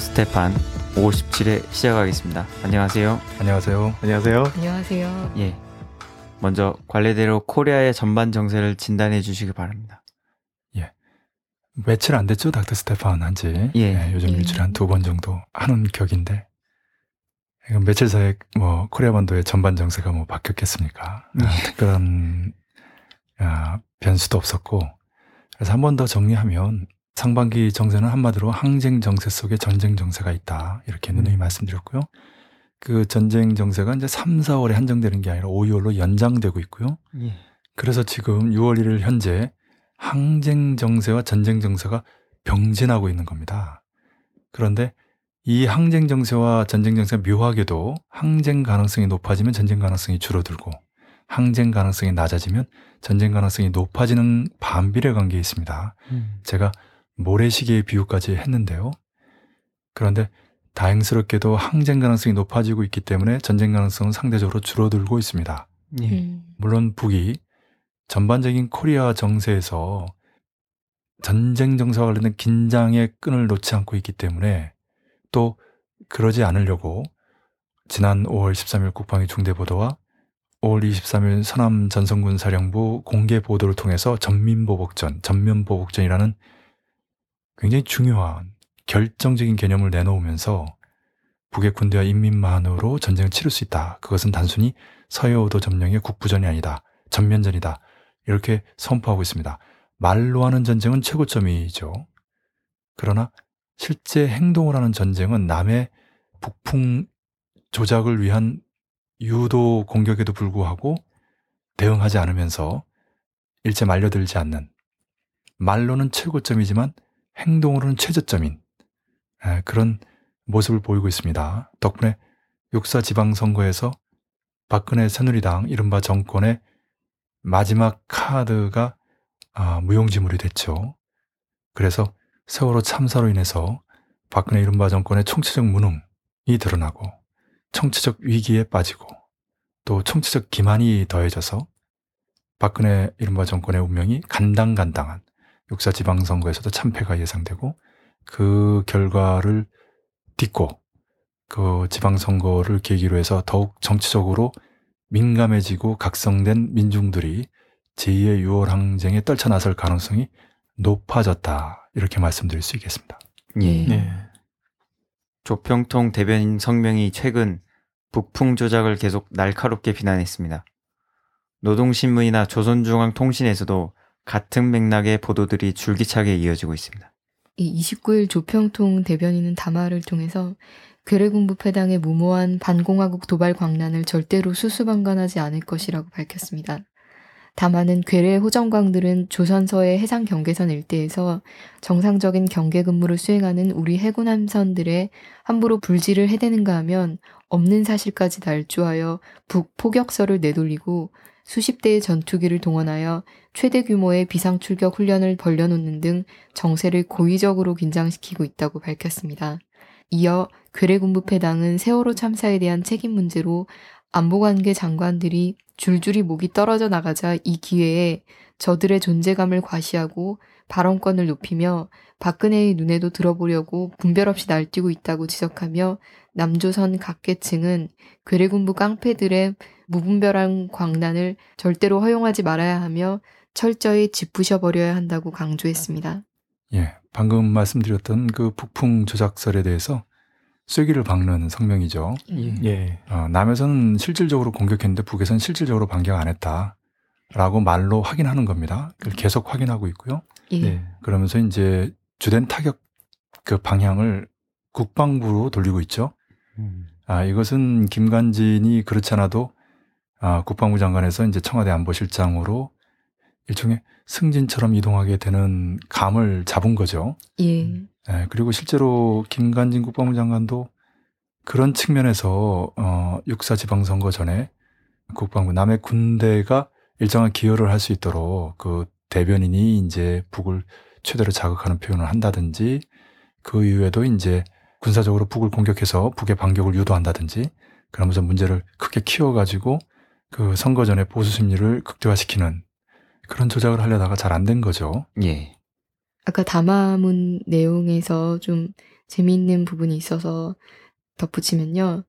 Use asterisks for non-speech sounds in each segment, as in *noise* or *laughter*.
스테판 57회 시작하겠습니다. 안녕하세요. 안녕하세요. 안녕하세요. 안녕하세요. 예. 먼저 관례대로 코리아의 전반 정세를 진단해 주시기 바랍니다. 예. 며칠 안 됐죠, 닥터 스테판 한지. 예. 네, 요즘 예. 일주일에 한 두 번 정도 하는 격인데. 며칠 사이에 뭐 코리아 반도의 전반 정세가 뭐 바뀌었겠습니까? 예. 아, 특별한 아, 변수도 없었고. 그래서 한 번 더 정리하면 상반기 정세는 한마디로 항쟁 정세 속에 전쟁 정세가 있다. 이렇게 누누이 음. 말씀드렸고요. 그 전쟁 정세가 이제 3, 4월에 한정되는 게 아니라 5, 6월로 연장되고 있고요. 예. 그래서 지금 6월 1일 현재 항쟁 정세와 전쟁 정세가 병진하고 있는 겁니다. 그런데 이 항쟁 정세와 전쟁 정세가 묘하게도 항쟁 가능성이 높아지면 전쟁 가능성이 줄어들고 항쟁 가능성이 낮아지면 전쟁 가능성이 높아지는 반비례 관계에 있습니다. 음. 제가 모래시계의 비유까지 했는데요. 그런데 다행스럽게도 항쟁 가능성이 높아지고 있기 때문에 전쟁 가능성은 상대적으로 줄어들고 있습니다. 예. 음. 물론 북이 전반적인 코리아 정세에서 전쟁 정세와 관련된 긴장의 끈을 놓지 않고 있기 때문에 또 그러지 않으려고 지난 5월 13일 국방위 중대 보도와 5월 23일 서남 전성군 사령부 공개 보도를 통해서 전민보복전, 전면보복전이라는 굉장히 중요한 결정적인 개념을 내놓으면서 북의 군대와 인민만으로 전쟁을 치를 수 있다. 그것은 단순히 서해오도 점령의 국부전이 아니다. 전면전이다. 이렇게 선포하고 있습니다. 말로 하는 전쟁은 최고점이죠. 그러나 실제 행동을 하는 전쟁은 남의 북풍 조작을 위한 유도 공격에도 불구하고 대응하지 않으면서 일제 말려들지 않는 말로는 최고점이지만 행동으로는 최저점인 에, 그런 모습을 보이고 있습니다. 덕분에 육사 지방선거에서 박근혜 새누리당 이른바 정권의 마지막 카드가 아, 무용지물이 됐죠. 그래서 세월호 참사로 인해서 박근혜 이른바 정권의 총체적 무능이 드러나고 청체적 위기에 빠지고 또 청체적 기만이 더해져서 박근혜 이른바 정권의 운명이 간당간당한 육사 지방선거에서도 참패가 예상되고 그 결과를 딛고 그 지방선거를 계기로 해서 더욱 정치적으로 민감해지고 각성된 민중들이 제2의 6월 항쟁에 떨쳐 나설 가능성이 높아졌다. 이렇게 말씀드릴 수 있겠습니다. 예. 네. 조평통 대변인 성명이 최근 북풍 조작을 계속 날카롭게 비난했습니다. 노동신문이나 조선중앙통신에서도 같은 맥락의 보도들이 줄기차게 이어지고 있습니다. 이 29일 조평통 대변인은 담화를 통해서 괴뢰군부패당의 무모한 반공화국 도발 광란을 절대로 수수방관하지 않을 것이라고 밝혔습니다. 다만은 괴뢰 호정광들은 조선서의 해상 경계선 일대에서 정상적인 경계 근무를 수행하는 우리 해군 함선들의 함부로 불지를 해대는가 하면 없는 사실까지 날조하여 북 포격서를 내돌리고 수십 대의 전투기를 동원하여 최대 규모의 비상 출격 훈련을 벌려놓는 등 정세를 고의적으로 긴장시키고 있다고 밝혔습니다. 이어 괴뢰군부패당은 세월호 참사에 대한 책임 문제로 안보관계 장관들이 줄줄이 목이 떨어져 나가자 이 기회에 저들의 존재감을 과시하고 발언권을 높이며 박근혜의 눈에도 들어보려고 분별 없이 날뛰고 있다고 지적하며 남조선 각계층은 괴뢰군부 깡패들의 무분별한 광란을 절대로 허용하지 말아야 하며 철저히 짚부셔버려야 한다고 강조했습니다. 예, 방금 말씀드렸던 그 북풍 조작설에 대해서 쐐기를 박는 성명이죠. 예. 어, 남에서는 실질적으로 공격했는데 북에서는 실질적으로 반격 안 했다라고 말로 확인하는 겁니다. 그걸 계속 확인하고 있고요. 예. 네. 그러면서 이제 주된 타격 그 방향을 국방부로 돌리고 있죠. 음. 아, 이것은 김관진이 그렇지 않아도 아, 국방부 장관에서 이제 청와대 안보실장으로 일종의 승진처럼 이동하게 되는 감을 잡은 거죠. 예. 예, 그리고 실제로 김관진 국방부 장관도 그런 측면에서 어, 육사 지방선거 전에 국방부 남의 군대가 일정한 기여를 할 수 있도록 그 대변인이 이제 북을 최대로 자극하는 표현을 한다든지 그 이후에도 이제 군사적으로 북을 공격해서 북의 반격을 유도한다든지 그러면서 문제를 크게 키워가지고 그 선거 전에 보수 심리를 극대화시키는 그런 조작을 하려다가 잘 안 된 거죠. 예. 아까 담화문 내용에서 좀 재미있는 부분이 있어서 덧붙이면요.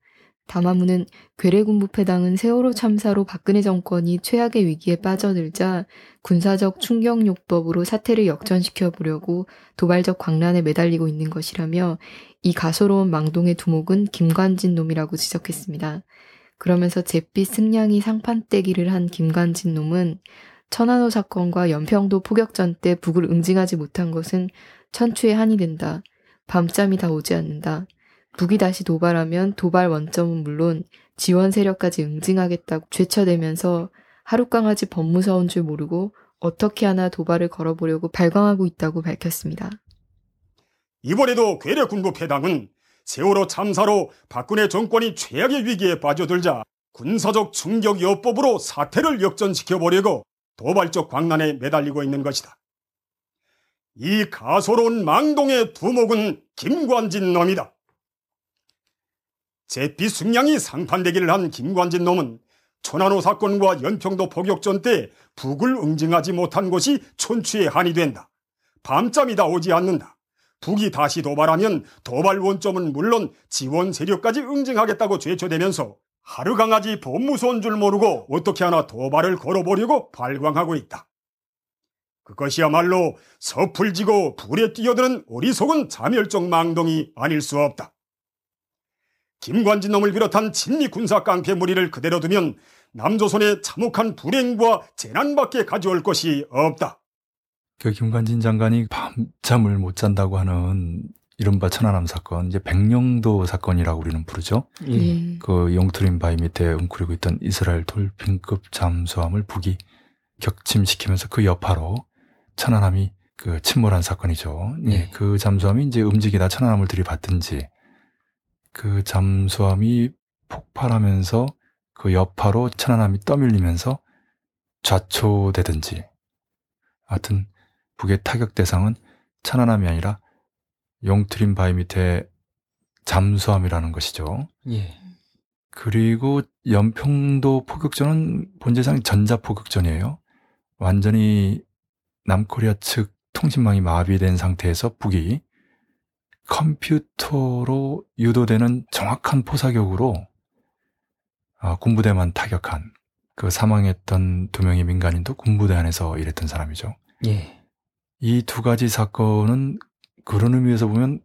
담화문은 괴뢰군부패당은 세월호 참사로 박근혜 정권이 최악의 위기에 빠져들자 군사적 충격요법으로 사태를 역전시켜 보려고 도발적 광란에 매달리고 있는 것이라며 이 가소로운 망동의 두목은 김관진 놈이라고 지적했습니다. 그러면서 잿빛 승냥이 상판떼기를 한 김관진 놈은 천안호 사건과 연평도 포격전 때 북을 응징하지 못한 것은 천추의 한이 된다. 밤잠이 다 오지 않는다. 북이 다시 도발하면 도발 원점은 물론 지원 세력까지 응징하겠다고 죄쳐대면서 하룻강아지 법무사원 줄 모르고 어떻게 하나 도발을 걸어보려고 발광하고 있다고 밝혔습니다. 이번에도 괴뢰군부 패당은 세월호 참사로 박근혜 정권이 최악의 위기에 빠져들자 군사적 충격 여법으로 사태를 역전시켜 보려고 도발적 광란에 매달리고 있는 것이다. 이 가소로운 망동의 두목은 김관진 놈이다. 제피 승량이 상판되기를 한 김관진 놈은 천안호 사건과 연평도 포격전 때 북을 응징하지 못한 것이 촌추의 한이 된다. 밤잠이 다 오지 않는다. 북이 다시 도발하면 도발 원점은 물론 지원 세력까지 응징하겠다고 죄초되면서 하루 강아지 법무소인 줄 모르고 어떻게 하나 도발을 걸어보려고 발광하고 있다. 그것이야말로 섣불지고 불에 뛰어드는 어리석은 자멸적 망동이 아닐 수 없다. 김관진 놈을 비롯한 친미 군사 깡패 무리를 그대로 두면 남조선의 참혹한 불행과 재난밖에 가져올 것이 없다. 그 김관진 장관이 밤잠을 못 잔다고 하는 이른바 천안함 사건, 이제 백령도 사건이라고 우리는 부르죠. 예. 그 용트림 바위 밑에 웅크리고 있던 이스라엘 돌핀급 잠수함을 북이 격침시키면서 그 여파로 천안함이 그 침몰한 사건이죠. 예, 네. 그 잠수함이 이제 움직이다 천안함을 들이받든지 그 잠수함이 폭발하면서 그 여파로 천안함이 떠밀리면서 좌초되든지 하여튼 북의 타격 대상은 천안함이 아니라 용트림 바위 밑에 잠수함이라는 것이죠. 예. 그리고 연평도 포격전은 본질상 전자포격전이에요. 완전히 남코리아 측 통신망이 마비된 상태에서 북이 컴퓨터로 유도되는 정확한 포사격으로 아, 군부대만 타격한 그 사망했던 두 명의 민간인도 군부대 안에서 일했던 사람이죠. 예. 이 두 가지 사건은 그런 의미에서 보면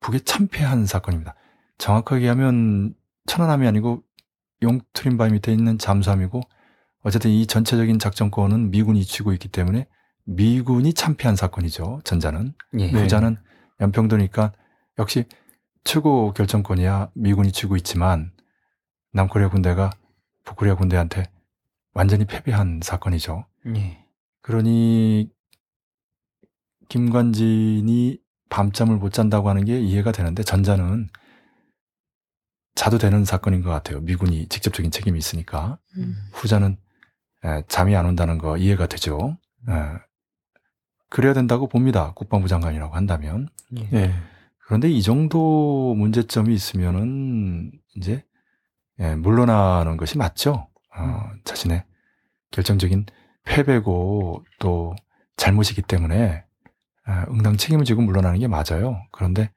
북의 참패한 사건입니다. 정확하게 하면 천안함이 아니고 용트림 바위 밑에 있는 잠수함이고 어쨌든 이 전체적인 작전권은 미군이 쥐고 있기 때문에 미군이 참패한 사건이죠. 전자는 예. 네. 후자는 연평도니까 역시 최고 결정권이야 미군이 쥐고 있지만 남코리아 군대가 북코리아 군대한테 완전히 패배한 사건이죠. 예. 그러니 김관진이 밤잠을 못 잔다고 하는 게 이해가 되는데 전자는 자도 되는 사건인 것 같아요. 미군이 직접적인 책임이 있으니까 음. 후자는 에, 잠이 안 온다는 거 이해가 되죠. 에, 그래야 된다고 봅니다. 국방부 장관이라고 한다면. 예. 예. 그런데 이 정도 문제점이 있으면은 이제 예, 물러나는 것이 맞죠. 어, 자신의 결정적인 패배고 또 잘못이기 때문에 아, 응당 책임을 지고 물러나는 게 맞아요. 그런데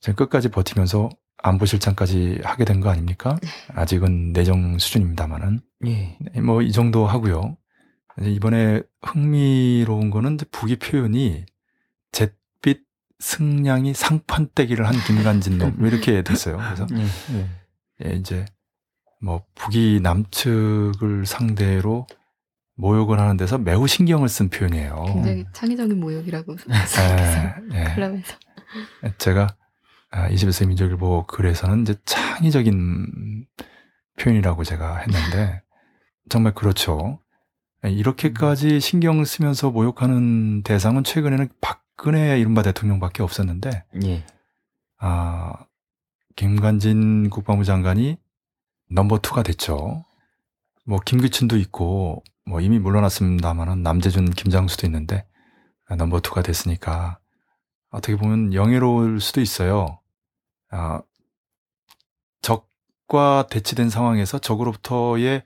지금 끝까지 버티면서 안보실장까지 하게 된 거 아닙니까? 아직은 내정 수준입니다만은 예. 뭐이 정도 하고요. 이번에 흥미로운 거는 이제 북의 표현이 잿빛 승냥이 상판떼기를 한 김관진 놈 이렇게 됐어요. 그래서 예. 예, 이제 뭐 북이 남측을 상대로 모욕을 하는 데서 매우 신경을 쓴 표현이에요. 굉장히 창의적인 모욕이라고 예, 예. 하면서 제가 아, 21세기 민족일보 글에서는 이제 창의적인 표현이라고 제가 했는데 정말 그렇죠. 이렇게까지 신경 쓰면서 모욕하는 대상은 최근에는 박근혜 이른바 대통령밖에 없었는데 예. 아, 김관진 국방부 장관이 넘버 투가 됐죠. 뭐 김기춘도 있고 뭐 이미 물러났습니다만은 남재준, 김장수도 있는데 아, 넘버 투가 됐으니까 어떻게 보면 영예로울 수도 있어요. 아, 적과 대치된 상황에서 적으로부터의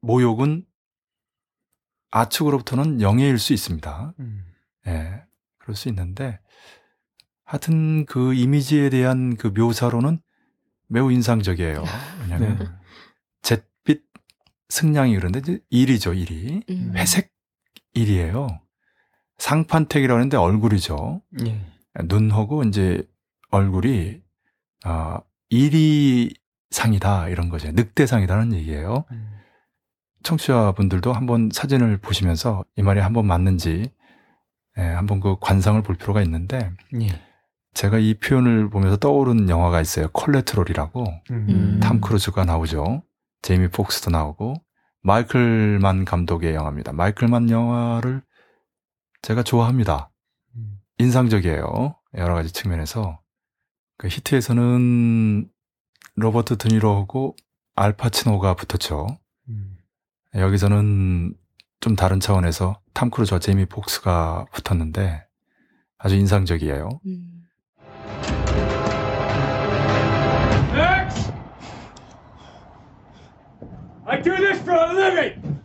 모욕은 아측으로부터는 영예일 수 있습니다. 음. 예, 그럴 수 있는데 하여튼 그 이미지에 대한 그 묘사로는 매우 인상적이에요. 왜냐하면 네. 잿빛 승냥이 그런데 이제 일이죠, 일이. 음. 회색 일이에요. 상판택이라고 하는데 얼굴이죠. 예. 눈하고 이제 얼굴이 아 일이 상이다 이런 거죠. 늑대상이다는 얘기예요. 음. 청취자분들도 한번 사진을 보시면서 이 말이 한번 맞는지 예, 한번 그 관상을 볼 필요가 있는데 예. 제가 이 표현을 보면서 떠오른 영화가 있어요. 콜레트롤이라고 음. 탐 크루즈가 나오죠. 제이미 폭스도 나오고 마이클만 감독의 영화입니다. 마이클만 영화를 제가 좋아합니다. 음. 인상적이에요. 여러 가지 측면에서 그 히트에서는 로버트 드니로하고 알파치노가 붙었죠. 음. 여기서는 좀 다른 차원에서 탐 크루즈와 제이미 폭스가 붙었는데 아주 인상적이에요. 음. I do this for a living!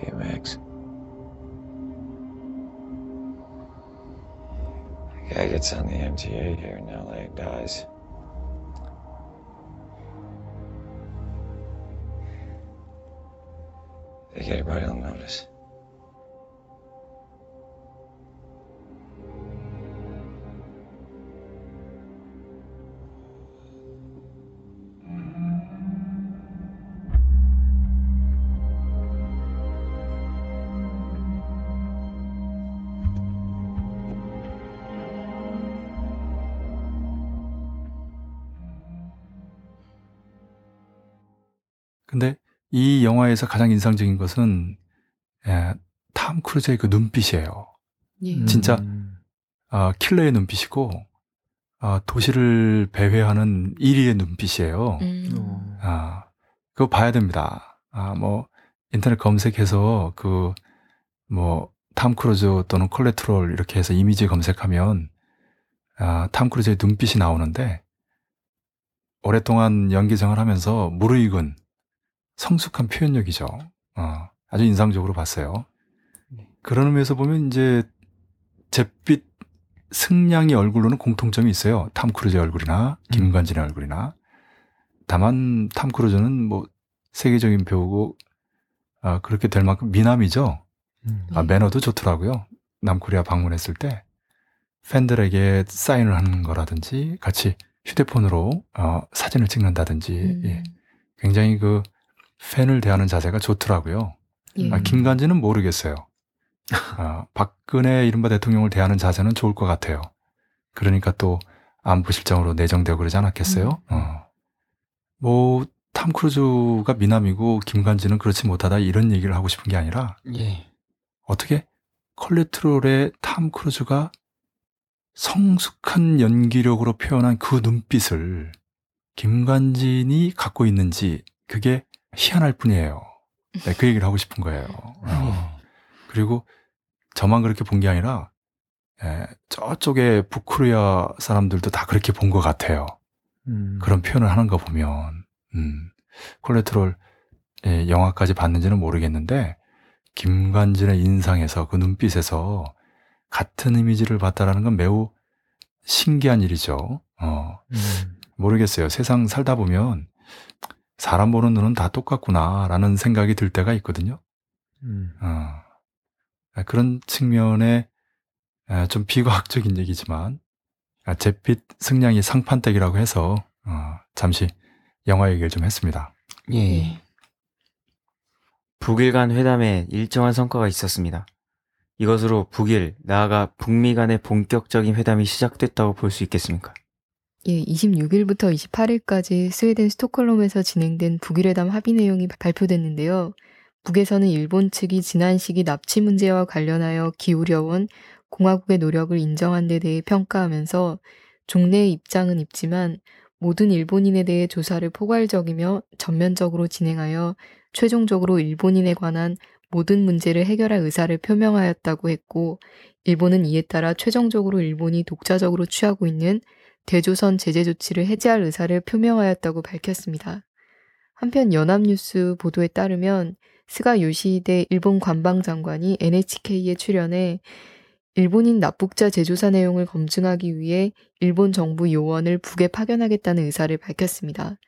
Hey, Max. The guy gets on the MTA here in LA dies. They get it right on notice. 이 영화에서 가장 인상적인 것은 예, 탐 크루즈의 그 눈빛이에요. 예. 진짜 음. 아, 킬러의 눈빛이고 아, 도시를 배회하는 이리의 눈빛이에요. 음. 어. 아, 그거 봐야 됩니다. 아, 뭐 인터넷 검색해서 그 뭐 탐 크루즈 또는 Collateral 이렇게 해서 이미지 검색하면 아, 탐 크루즈의 눈빛이 나오는데 오랫동안 연기 생활 하면서 무르익은 성숙한 표현력이죠. 어, 아주 인상적으로 봤어요. 그런 의미에서 보면 이제 잿빛 승냥이 얼굴로는 공통점이 있어요. 탐 크루즈의 얼굴이나 김관진의 얼굴이나. 다만 탐 크루즈는 뭐 세계적인 배우고 아, 그렇게 될 만큼 미남이죠. 음. 아, 매너도 좋더라고요. 남코리아 방문했을 때 팬들에게 사인을 하는 거라든지 같이 휴대폰으로 어, 사진을 찍는다든지 음. 예. 굉장히 그 팬을 대하는 자세가 좋더라고요. 예. 아, 김관진은 모르겠어요. 아, 박근혜 이른바 대통령을 대하는 자세는 좋을 것 같아요. 그러니까 또 안보실장으로 내정되고 그러지 않았겠어요? 어. 뭐, 탐 크루즈가 미남이고 김관진은 그렇지 못하다 이런 얘기를 하고 싶은 게 아니라 예. 어떻게 컬레트롤의 탐 크루즈가 성숙한 연기력으로 표현한 그 눈빛을 김관진이 갖고 있는지 그게 희한할 뿐이에요. 네, 그 얘기를 하고 싶은 거예요. 어. 그리고 저만 그렇게 본 게 아니라 예, 저쪽에 북코리아 사람들도 다 그렇게 본 것 같아요. 음. 그런 표현을 하는 거 보면 음, 콜레트롤 예, 영화까지 봤는지는 모르겠는데 김관진의 인상에서 그 눈빛에서 같은 이미지를 봤다라는 건 매우 신기한 일이죠. 어, 모르겠어요. 세상 살다 보면 사람 보는 눈은 다 똑같구나라는 생각이 들 때가 있거든요. 음. 어, 그런 측면에 에, 좀 비과학적인 얘기지만 아, 잿빛 승냥이 상판댁이라고 해서 어, 잠시 영화 얘기를 좀 했습니다. 예. 북일 간 회담에 일정한 성과가 있었습니다. 이것으로 북일, 나아가 북미 간의 본격적인 회담이 시작됐다고 볼 수 있겠습니까? 예, 26일부터 28일까지 스웨덴 스톡홀름에서 진행된 북일회담 합의 내용이 발표됐는데요. 북에서는 일본 측이 지난 시기 납치 문제와 관련하여 기울여온 공화국의 노력을 인정한 데 대해 평가하면서 종래의 입장은 있지만 모든 일본인에 대해 조사를 포괄적이며 전면적으로 진행하여 최종적으로 일본인에 관한 모든 문제를 해결할 의사를 표명하였다고 했고 일본은 이에 따라 최종적으로 일본이 독자적으로 취하고 있는 대조선 제재 조치를 해제할 의사를 표명하였다고 밝혔습니다. 한편 연합뉴스 보도에 따르면 스가 요시히데 일본 관방장관이 NHK에 출연해 일본인 납북자 재조사 내용을 검증하기 위해 일본 정부 요원을 북에 파견하겠다는 의사를 밝혔습니다.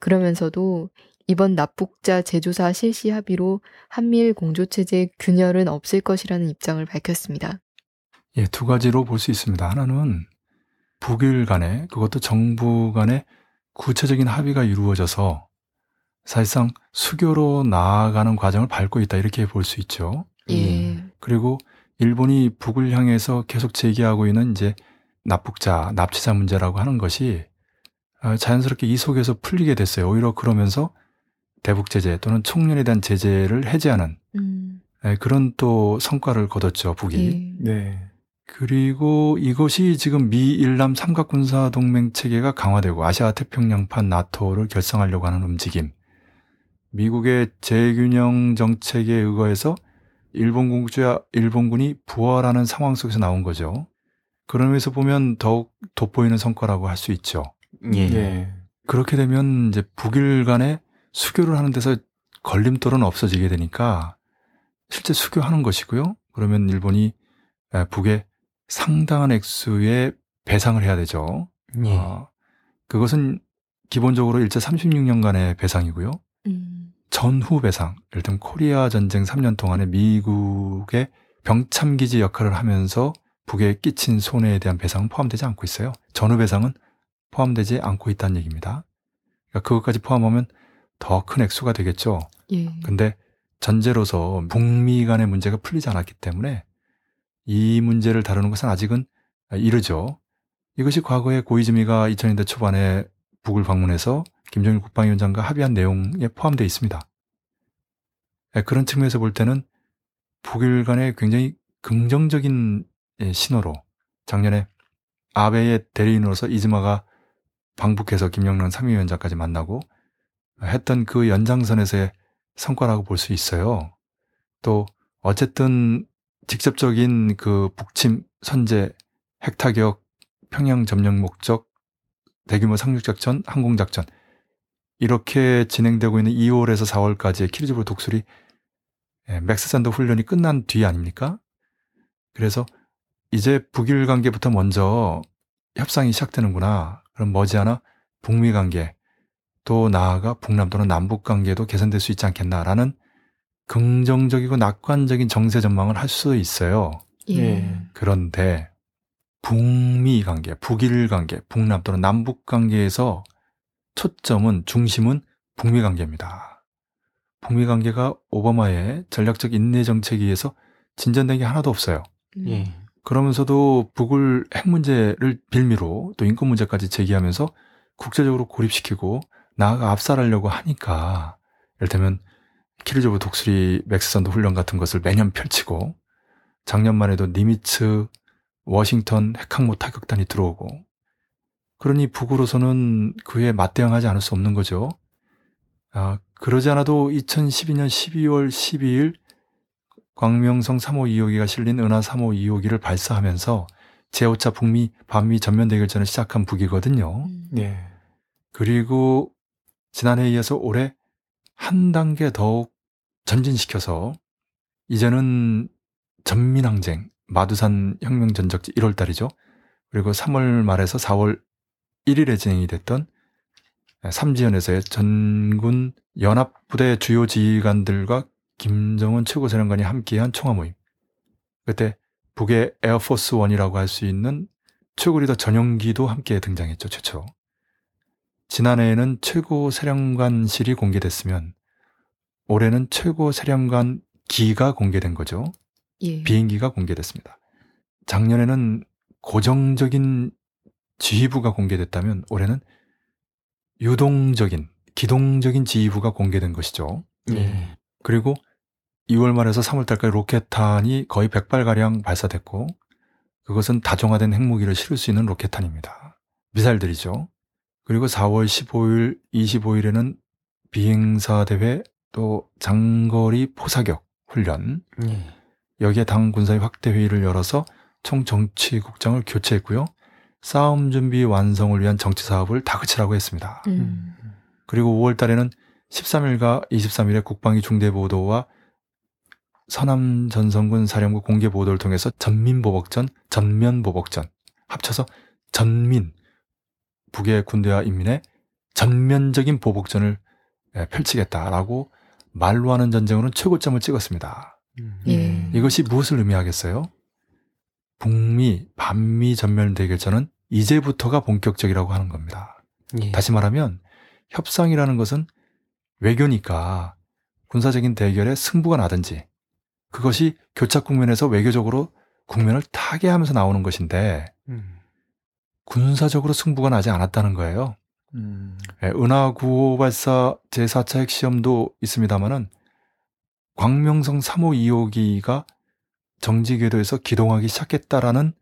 그러면서도 이번 납북자 재조사 실시 합의로 한미일 공조체제 균열은 없을 것이라는 입장을 밝혔습니다. 예, 두 가지로 볼 수 있습니다. 하나는 북일 간에 그것도 정부 간에 구체적인 합의가 이루어져서 사실상 수교로 나아가는 과정을 밟고 있다 이렇게 볼 수 있죠. 예. 그리고 일본이 북을 향해서 계속 제기하고 있는 이제 납북자, 납치자 문제라고 하는 것이 어, 자연스럽게 이 속에서 풀리게 됐어요. 오히려 그러면서 대북 제재 또는 총련에 대한 제재를 해제하는 음, 예, 그런 또 성과를 거뒀죠, 북이. 예. 네. 그리고 이것이 지금 미일남 삼각군사 동맹 체계가 강화되고 아시아 태평양판 나토를 결성하려고 하는 움직임. 미국의 재균형 정책에 의거해서 일본 공주야 일본군이 부활하는 상황 속에서 나온 거죠. 그런 면에서 보면 더욱 돋보이는 성과라고 할 수 있죠. 예. 그렇게 되면 이제 북일 간에 수교를 하는 데서 걸림돌은 없어지게 되니까 실제 수교하는 것이고요. 그러면 일본이 에, 북에 상당한 액수의 배상을 해야 되죠. 예. 어, 그것은 기본적으로 일제 36년간의 배상이고요. 음, 전후 배상, 예를 들면 코리아 전쟁 3년 동안에 미국의 병참기지 역할을 하면서 북에 끼친 손해에 대한 배상은 포함되지 않고 있어요. 전후 배상은 포함되지 않고 있다는 얘기입니다. 그러니까 그것까지 포함하면 더 큰 액수가 되겠죠. 예. 근데 전제로서 북미 간의 문제가 풀리지 않았기 때문에 이 문제를 다루는 것은 아직은 이르죠. 이것이 과거에 고이즈미가 2000년대 초반에 북을 방문해서 김정일 국방위원장과 합의한 내용에 포함되어 있습니다. 예, 그런 측면에서 볼 때는 북일 간의 굉장히 긍정적인 예, 신호로 작년에 아베의 대리인으로서 이즈마가 방북해서 김영란 3위위원장까지 만나고 했던 그 연장선에서의 성과라고 볼 수 있어요. 또 어쨌든 직접적인 그 북침 선제 핵타격 평양 점령 목적 대규모 상륙작전 항공작전 이렇게 진행되고 있는 2월에서 4월까지의 키르즈브르 독수리 예, 맥스산더 훈련이 끝난 뒤 아닙니까? 그래서 이제 북일 관계부터 먼저 협상이 시작되는구나. 그럼 머지않아 북미 관계 또 나아가 북남 또는 남북 관계도 개선될 수 있지 않겠나라는 긍정적이고 낙관적인 정세 전망을 할 수 있어요. 예. 예. 그런데 북미 관계, 북일 관계, 북남 또는 남북 관계에서 초점은 중심은 북미 관계입니다. 북미 관계가 오바마의 전략적 인내 정책에 의해서 진전된 게 하나도 없어요. 음, 예. 그러면서도 북을 핵 문제를 빌미로 또 인권 문제까지 제기하면서 국제적으로 고립시키고 나아가 압살하려고 하니까 이를테면 키르조브 독수리 맥스선도 훈련 같은 것을 매년 펼치고 작년만 해도 니미츠 워싱턴 핵항모 타격단이 들어오고 그러니 북으로서는 그에 맞대응하지 않을 수 없는 거죠. 아, 그러지 않아도 2012년 12월 12일 광명성 3호 2호기가 실린 은하 3호 2호기를 발사하면서 제5차 북미 반미 전면 대결전을 시작한 북이거든요. 음, 예. 그리고 지난해에 이어서 올해 한 단계 더욱 전진시켜서 이제는 전민항쟁, 마두산 혁명 전적지 1월 달이죠. 그리고 3월 말에서 4월 1일에 진행이 됐던 삼지연에서의 전군 연합부대 주요 지휘관들과 김정은 최고사령관이 함께한 총화 모임. 그때 북의 에어포스 원이라고 할 수 있는 최고 리더 전용기도 함께 등장했죠, 최초. 지난해에는 최고 사령관실이 공개됐으면 올해는 최고 사령관 기가 공개된 거죠. 예. 비행기가 공개됐습니다. 작년에는 고정적인 지휘부가 공개됐다면 올해는 유동적인 기동적인 지휘부가 공개된 것이죠. 예. 그리고 2월 말에서 3월 달까지 로켓탄이 거의 100발가량 발사됐고 그것은 다종화된 핵무기를 실을 수 있는 로켓탄입니다. 미사일들이죠. 그리고 4월 15일, 25일에는 비행사 대회 또 장거리 포사격 훈련 예. 여기에 당 군사의 확대 회의를 열어서 총 정치국장을 교체했고요. 싸움 준비 완성을 위한 정치 사업을 다그치라고 했습니다. 음. 그리고 5월 달에는 13일과 23일에 국방위 중대 보도와 서남 전성군 사령부 공개 보도를 통해서 전민 보복전, 전면 보복전 합쳐서 전민 북의 군대와 인민의 전면적인 보복전을 예, 펼치겠다라고 말로 하는 전쟁으로는 최고점을 찍었습니다. 예. 이것이 무엇을 의미하겠어요? 북미, 반미 전면 대결전은 이제부터가 본격적이라고 하는 겁니다. 예. 다시 말하면 협상이라는 것은 외교니까 군사적인 대결에 승부가 나든지 그것이 교착 국면에서 외교적으로 국면을 타개하면서 나오는 것인데 음. 군사적으로 승부가 나지 않았다는 거예요. 음. 예, 은하 9호 발사 제4차 핵시험도 있습니다만은 광명성 3호 2호기가 정지 궤도에서 기동하기 시작했다라는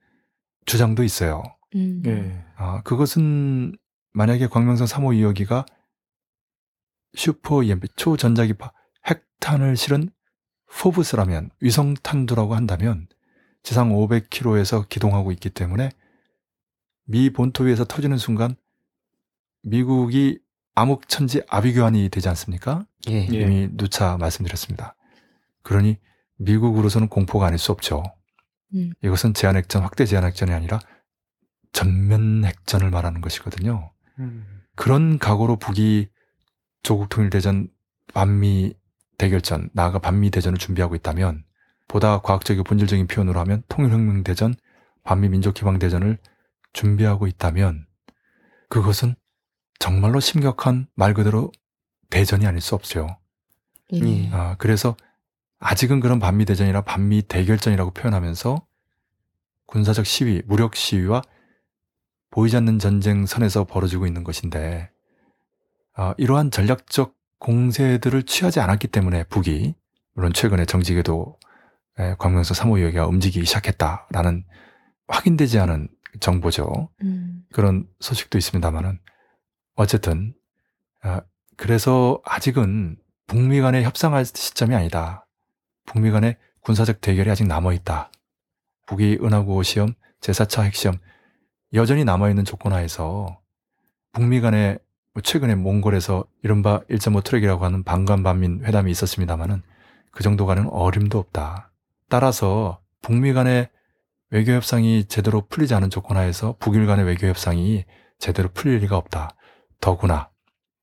주장도 있어요. 음. 예. 아, 그것은 만약에 광명성 3호 2호기가 슈퍼 EMP 초전자기파 핵탄을 실은 포브스라면 위성 탄두라고 한다면 지상 500km에서 기동하고 있기 때문에 미 본토 위에서 터지는 순간 미국이 암흑천지 아비규환이 되지 않습니까? 예. 이미 누차 말씀드렸습니다. 그러니 미국으로서는 공포가 아닐 수 없죠. 음. 이것은 제한 핵전, 확대 제한 핵전이 아니라 전면 핵전을 말하는 것이거든요. 음. 그런 각오로 북이 조국 통일대전 반미 대결전, 나아가 반미 대전을 준비하고 있다면 보다 과학적이고 본질적인 표현으로 하면 통일혁명대전, 반미 민족희망대전을 준비하고 있다면 그것은 정말로 심각한 말 그대로 대전이 아닐 수 없죠. 예. 예. 아, 그래서 아직은 그런 반미 대전이나 반미 대결전이라고 표현하면서 군사적 시위, 무력 시위와 보이지 않는 전쟁 선에서 벌어지고 있는 것인데 아, 이러한 전략적 공세들을 취하지 않았기 때문에 북이 물론 최근에 정직에도 에, 광명성 3호 여기가 움직이기 시작했다라는 확인되지 않은 정보죠. 음. 그런 소식도 있습니다만은 어쨌든 아, 그래서 아직은 북미 간에 협상할 시점이 아니다. 북미 간의 군사적 대결이 아직 남아 있다. 북이 은하 9호 시험, 제4차 핵시험 여전히 남아 있는 조건 하에서 북미 간에 뭐 최근에 몽골에서 이른바 1.5 트랙이라고 하는 반관반민 회담이 있었습니다만은 그 정도 갖고는 어림도 없다. 따라서 북미 간의 외교 협상이 제대로 풀리지 않은 조건 하에서 북일 간의 외교 협상이 제대로 풀릴 리가 없다. 더구나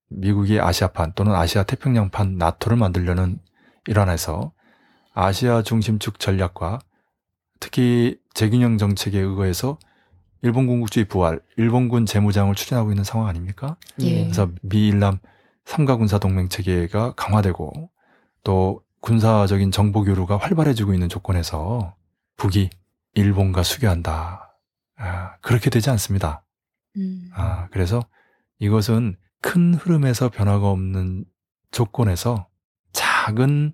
미국이 아시아판 또는 아시아 태평양판 나토를 만들려는 일환에서 아시아 중심축 전략과 특히 재균형 정책에 의거해서 일본 군국주의 부활, 일본군 재무장을 추진하고 있는 상황 아닙니까? 예. 그래서 미일남 3가 군사 동맹 체계가 강화되고 또 군사적인 정보 교류가 활발해지고 있는 조건에서 북이 일본과 수교한다. 아, 그렇게 되지 않습니다. 음. 아, 그래서 이것은 큰 흐름에서 변화가 없는 조건에서 작은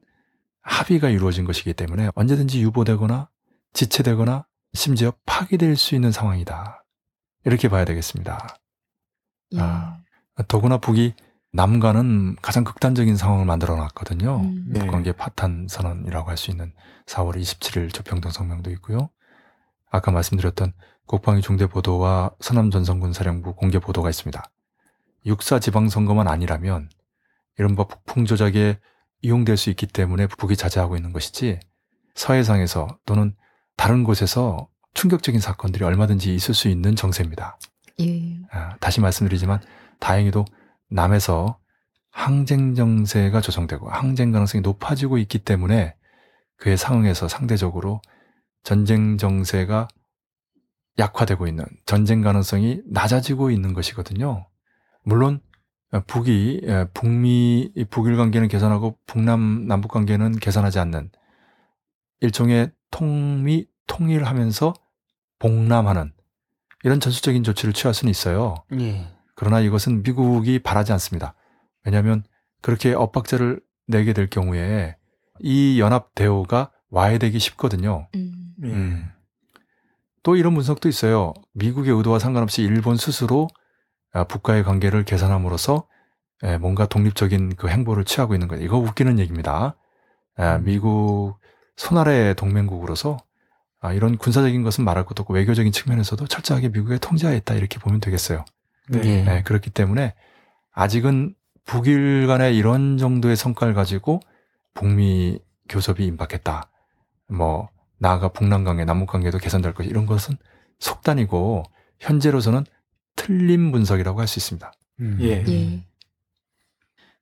합의가 이루어진 것이기 때문에 언제든지 유보되거나 지체되거나 심지어 파기될 수 있는 상황이다. 이렇게 봐야 되겠습니다. 예. 아. 더구나 북이 남과는 가장 극단적인 상황을 만들어 놨거든요. 음. 네. 북관계 파탄 선언이라고 할 수 있는 4월 27일 조평등 성명도 있고요. 아까 말씀드렸던 국방위 중대 보도와 서남 전성군 사령부 공개 보도가 있습니다. 육사 지방선거만 아니라면 이른바 북풍 조작에 이용될 수 있기 때문에 북이 자제하고 있는 것이지 서해상에서 또는 다른 곳에서 충격적인 사건들이 얼마든지 있을 수 있는 정세입니다. 예. 아, 다시 말씀드리지만 다행히도 남에서 항쟁 정세가 조성되고 항쟁 가능성이 높아지고 있기 때문에 그에 상응해서 상대적으로 전쟁 정세가 약화되고 있는 전쟁 가능성이 낮아지고 있는 것이거든요. 물론 북이 예, 북미 북일 관계는 개선하고 북남 남북 관계는 개선하지 않는 일종의 통미 통일하면서 봉남하는 이런 전술적인 조치를 취할 수는 있어요. 예. 그러나 이것은 미국이 바라지 않습니다. 왜냐하면 그렇게 엇박자를 내게 될 경우에 이 연합 대우가 와해되기 쉽거든요. 음. 음. 또 이런 분석도 있어요. 미국의 의도와 상관없이 일본 스스로 아, 북과의 관계를 개선함으로써 예, 뭔가 독립적인 그 행보를 취하고 있는 거예요. 이거 웃기는 얘기입니다. 아, 미국 손아래 동맹국으로서 아, 이런 군사적인 것은 말할 것도 없고 외교적인 측면에서도 철저하게 미국의 통제하에 있다 이렇게 보면 되겠어요. 예. 네, 그렇기 때문에 아직은 북일 간의 이런 정도의 성과를 가지고 북미 교섭이 임박했다. 뭐 나아가 북남 관계, 남북 관계도 개선될 것 이런 것은 속단이고 현재로서는 틀린 분석이라고 할 수 있습니다. 음. 예. 예.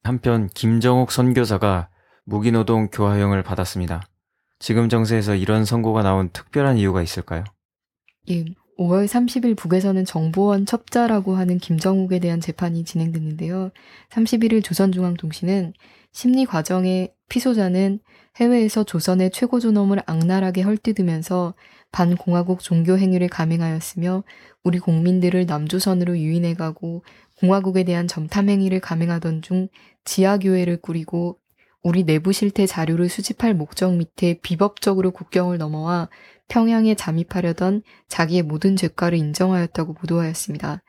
한편 김정옥 선교사가 무기노동 교화형을 받았습니다. 지금 정세에서 이런 선고가 나온 특별한 이유가 있을까요? 예. 5월 30일 북에서는 정보원 첩자라고 하는 김정욱에 대한 재판이 진행됐는데요. 31일 조선중앙통신은 심리 과정의 피소자는 해외에서 조선의 최고 존엄을 악랄하게 헐뜯으면서 반공화국 종교 행위를 감행하였으며 우리 국민들을 남조선으로 유인해가고 공화국에 대한 점탐 행위를 감행하던 중 지하교회를 꾸리고 우리 내부 실태 자료를 수집할 목적 밑에 비법적으로 국경을 넘어와 평양에 잠입하려던 자기의 모든 죄과를 인정하였다고 보도하였습니다.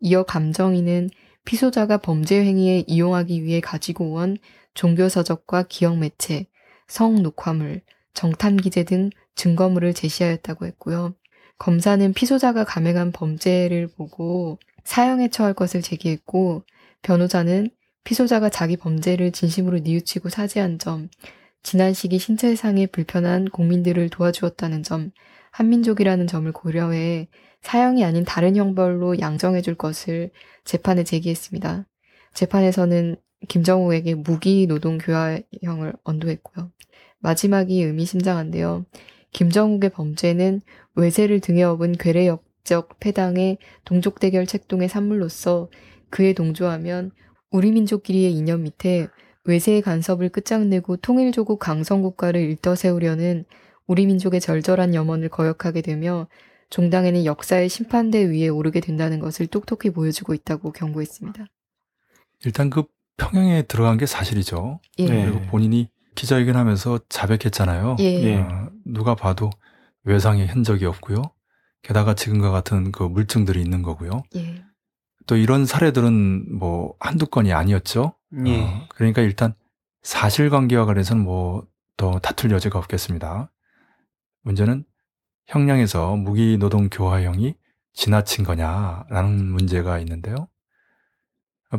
이어 감정인은 피소자가 범죄 행위에 이용하기 위해 가지고 온 종교서적과 기억매체, 성녹화물, 정탐기재 등 증거물을 제시하였다고 했고요. 검사는 피소자가 감행한 범죄를 보고 사형에 처할 것을 제기했고 변호자는 피소자가 자기 범죄를 진심으로 뉘우치고 사죄한 점, 지난 시기 신체상의 불편한 국민들을 도와주었다는 점, 한민족이라는 점을 고려해 사형이 아닌 다른 형벌로 양정해 줄 것을 재판에 제기했습니다. 재판에서는 김정우에게 무기 노동 교화형을 언도했고요. 마지막이 의미심장한데요. 김정욱의 범죄는 외세를 등에 업은 괴뢰역적 패당의 동족 대결 책동의 산물로서 그에 동조하면 우리 민족끼리의 이념 밑에 외세의 간섭을 끝장내고 통일조국 강성국가를 일떠세우려는 우리 민족의 절절한 염원을 거역하게 되며 종당에는 역사의 심판대 위에 오르게 된다는 것을 똑똑히 보여주고 있다고 경고했습니다. 일단 그 평양에 들어간 게 사실이죠. 예. 네. 그리고 본인이 기자회견하면서 자백했잖아요. 예. 예. 어, 누가 봐도 외상의 흔적이 없고요. 게다가 지금과 같은 그 물증들이 있는 거고요. 예. 또 이런 사례들은 뭐 한두 건이 아니었죠. 예. 어, 그러니까 일단 사실관계와 관해서는 뭐 더 다툴 여지가 없겠습니다. 문제는 형량에서 무기 노동 교화형이 지나친 거냐라는 문제가 있는데요.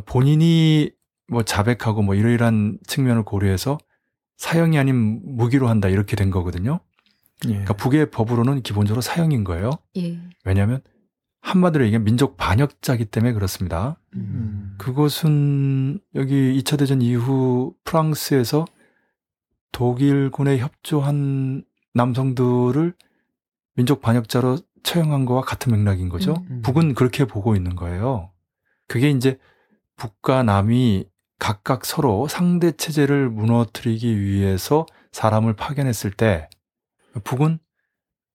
본인이 뭐 자백하고 뭐 이러이러한 측면을 고려해서 사형이 아닌 무기로 한다 이렇게 된 거거든요. 예. 그러니까 북의 법으로는 기본적으로 사형인 거예요. 예. 왜냐하면 한마디로 이게 민족 반역자기 때문에 그렇습니다. 음. 그것은 여기 2차 대전 이후 프랑스에서 독일군에 협조한 남성들을 민족 반역자로 처형한 거와 같은 맥락인 거죠. 음. 북은 그렇게 보고 있는 거예요. 그게 이제 북과 남이 각각 서로 상대 체제를 무너뜨리기 위해서 사람을 파견했을 때 북은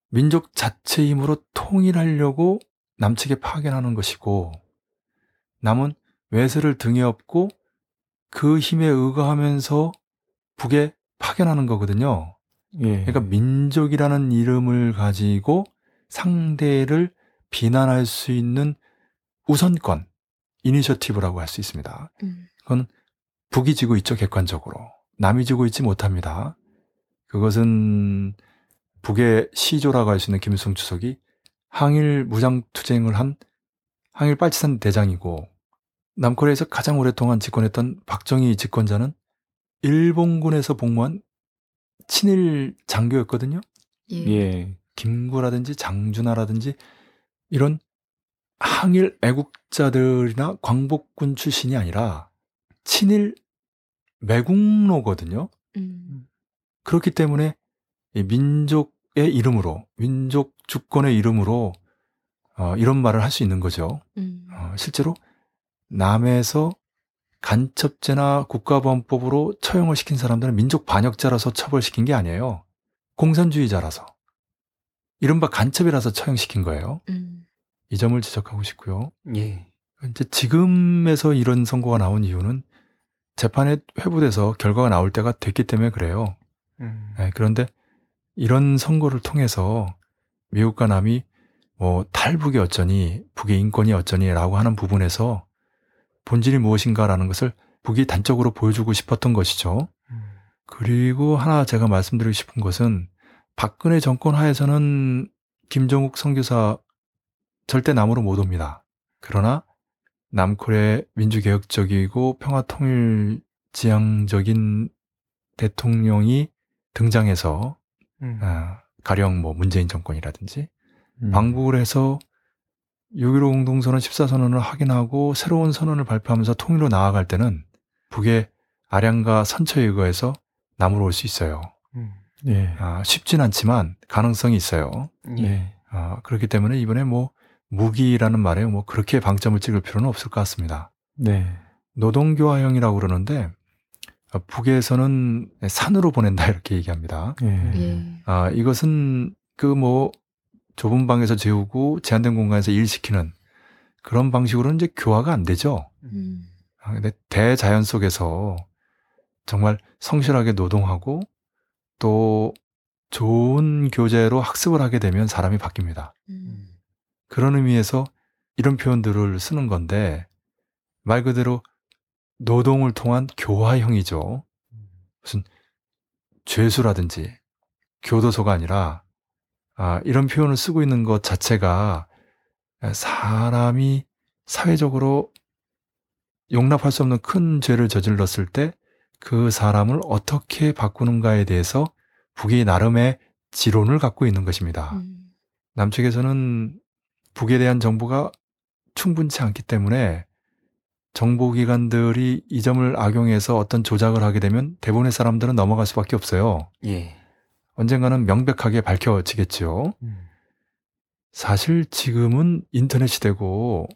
민족 자체 힘으로 통일하려고 남측에 파견하는 것이고 남은 외세를 등에 업고 그 힘에 의거하면서 북에 파견하는 거거든요. 예. 그러니까 민족이라는 이름을 가지고 상대를 비난할 수 있는 우선권, 이니셔티브라고 할 수 있습니다. 음. 그건 북이 지고 있죠, 객관적으로. 남이 지고 있지 못합니다. 그것은 북의 시조라고 할 수 있는 김일성 주석이 항일 무장투쟁을 한 항일 빨치산 대장이고 남코리아에서 가장 오랫동안 집권했던 박정희 집권자는 일본군에서 복무한 친일 장교였거든요. 예. 예. 김구라든지 장준하라든지 이런 항일 애국자들이나 광복군 출신이 아니라 친일 매국노거든요. 음. 그렇기 때문에 이 민족의 이름으로 민족 주권의 이름으로 어, 이런 말을 할 수 있는 거죠. 음. 어, 실제로 남에서 간첩죄나 국가보안법으로 처형을 시킨 사람들은 민족 반역자라서 처벌시킨 게 아니에요. 공산주의자라서. 이른바 간첩이라서 처형시킨 거예요. 음. 이 점을 지적하고 싶고요. 예. 이제 지금에서 이런 선고가 나온 이유는 재판에 회부돼서 결과가 나올 때가 됐기 때문에 그래요. 음. 네, 그런데 이런 선거를 통해서 미국과 남이 뭐 탈북이 어쩌니 북의 인권이 어쩌니라고 하는 부분에서 본질이 무엇인가라는 것을 북이 단적으로 보여주고 싶었던 것이죠. 음. 그리고 하나 제가 말씀드리고 싶은 것은 박근혜 정권 하에서는 김정욱 선교사 절대 남으로 못 옵니다. 그러나 남코리아의 민주개혁적이고 평화통일 지향적인 대통령이 등장해서 음. 아, 가령 뭐 문재인 정권이라든지 음. 방북을 해서 6.15 공동선언 14선언을 확인하고 새로운 선언을 발표하면서 통일로 나아갈 때는 북의 아량과 선처에 의거해서 남으로 올 수 있어요. 음. 예. 아, 쉽진 않지만 가능성이 있어요. 예. 아, 그렇기 때문에 이번에 뭐 무기라는 말에 뭐 그렇게 방점을 찍을 필요는 없을 것 같습니다. 네. 노동교화형이라고 그러는데 아, 북에서는 산으로 보낸다 이렇게 얘기합니다. 예. 예. 아, 이것은 그 뭐 좁은 방에서 재우고 제한된 공간에서 일시키는 그런 방식으로는 이제 교화가 안 되죠. 음. 아, 근데 대자연 속에서 정말 성실하게 노동하고 또 좋은 교재로 학습을 하게 되면 사람이 바뀝니다. 음. 그런 의미에서 이런 표현들을 쓰는 건데 말 그대로 노동을 통한 교화형이죠. 무슨 죄수라든지 교도소가 아니라 아, 이런 표현을 쓰고 있는 것 자체가 사람이 사회적으로 용납할 수 없는 큰 죄를 저질렀을 때 그 사람을 어떻게 바꾸는가에 대해서 북이 나름의 지론을 갖고 있는 것입니다. 음. 남측에서는 북에 대한 정보가 충분치 않기 때문에 정보기관들이 이 점을 악용해서 어떤 조작을 하게 되면 대부분의 사람들은 넘어갈 수밖에 없어요. 예. 언젠가는 명백하게 밝혀지겠죠. 음. 사실 지금은 인터넷 시대고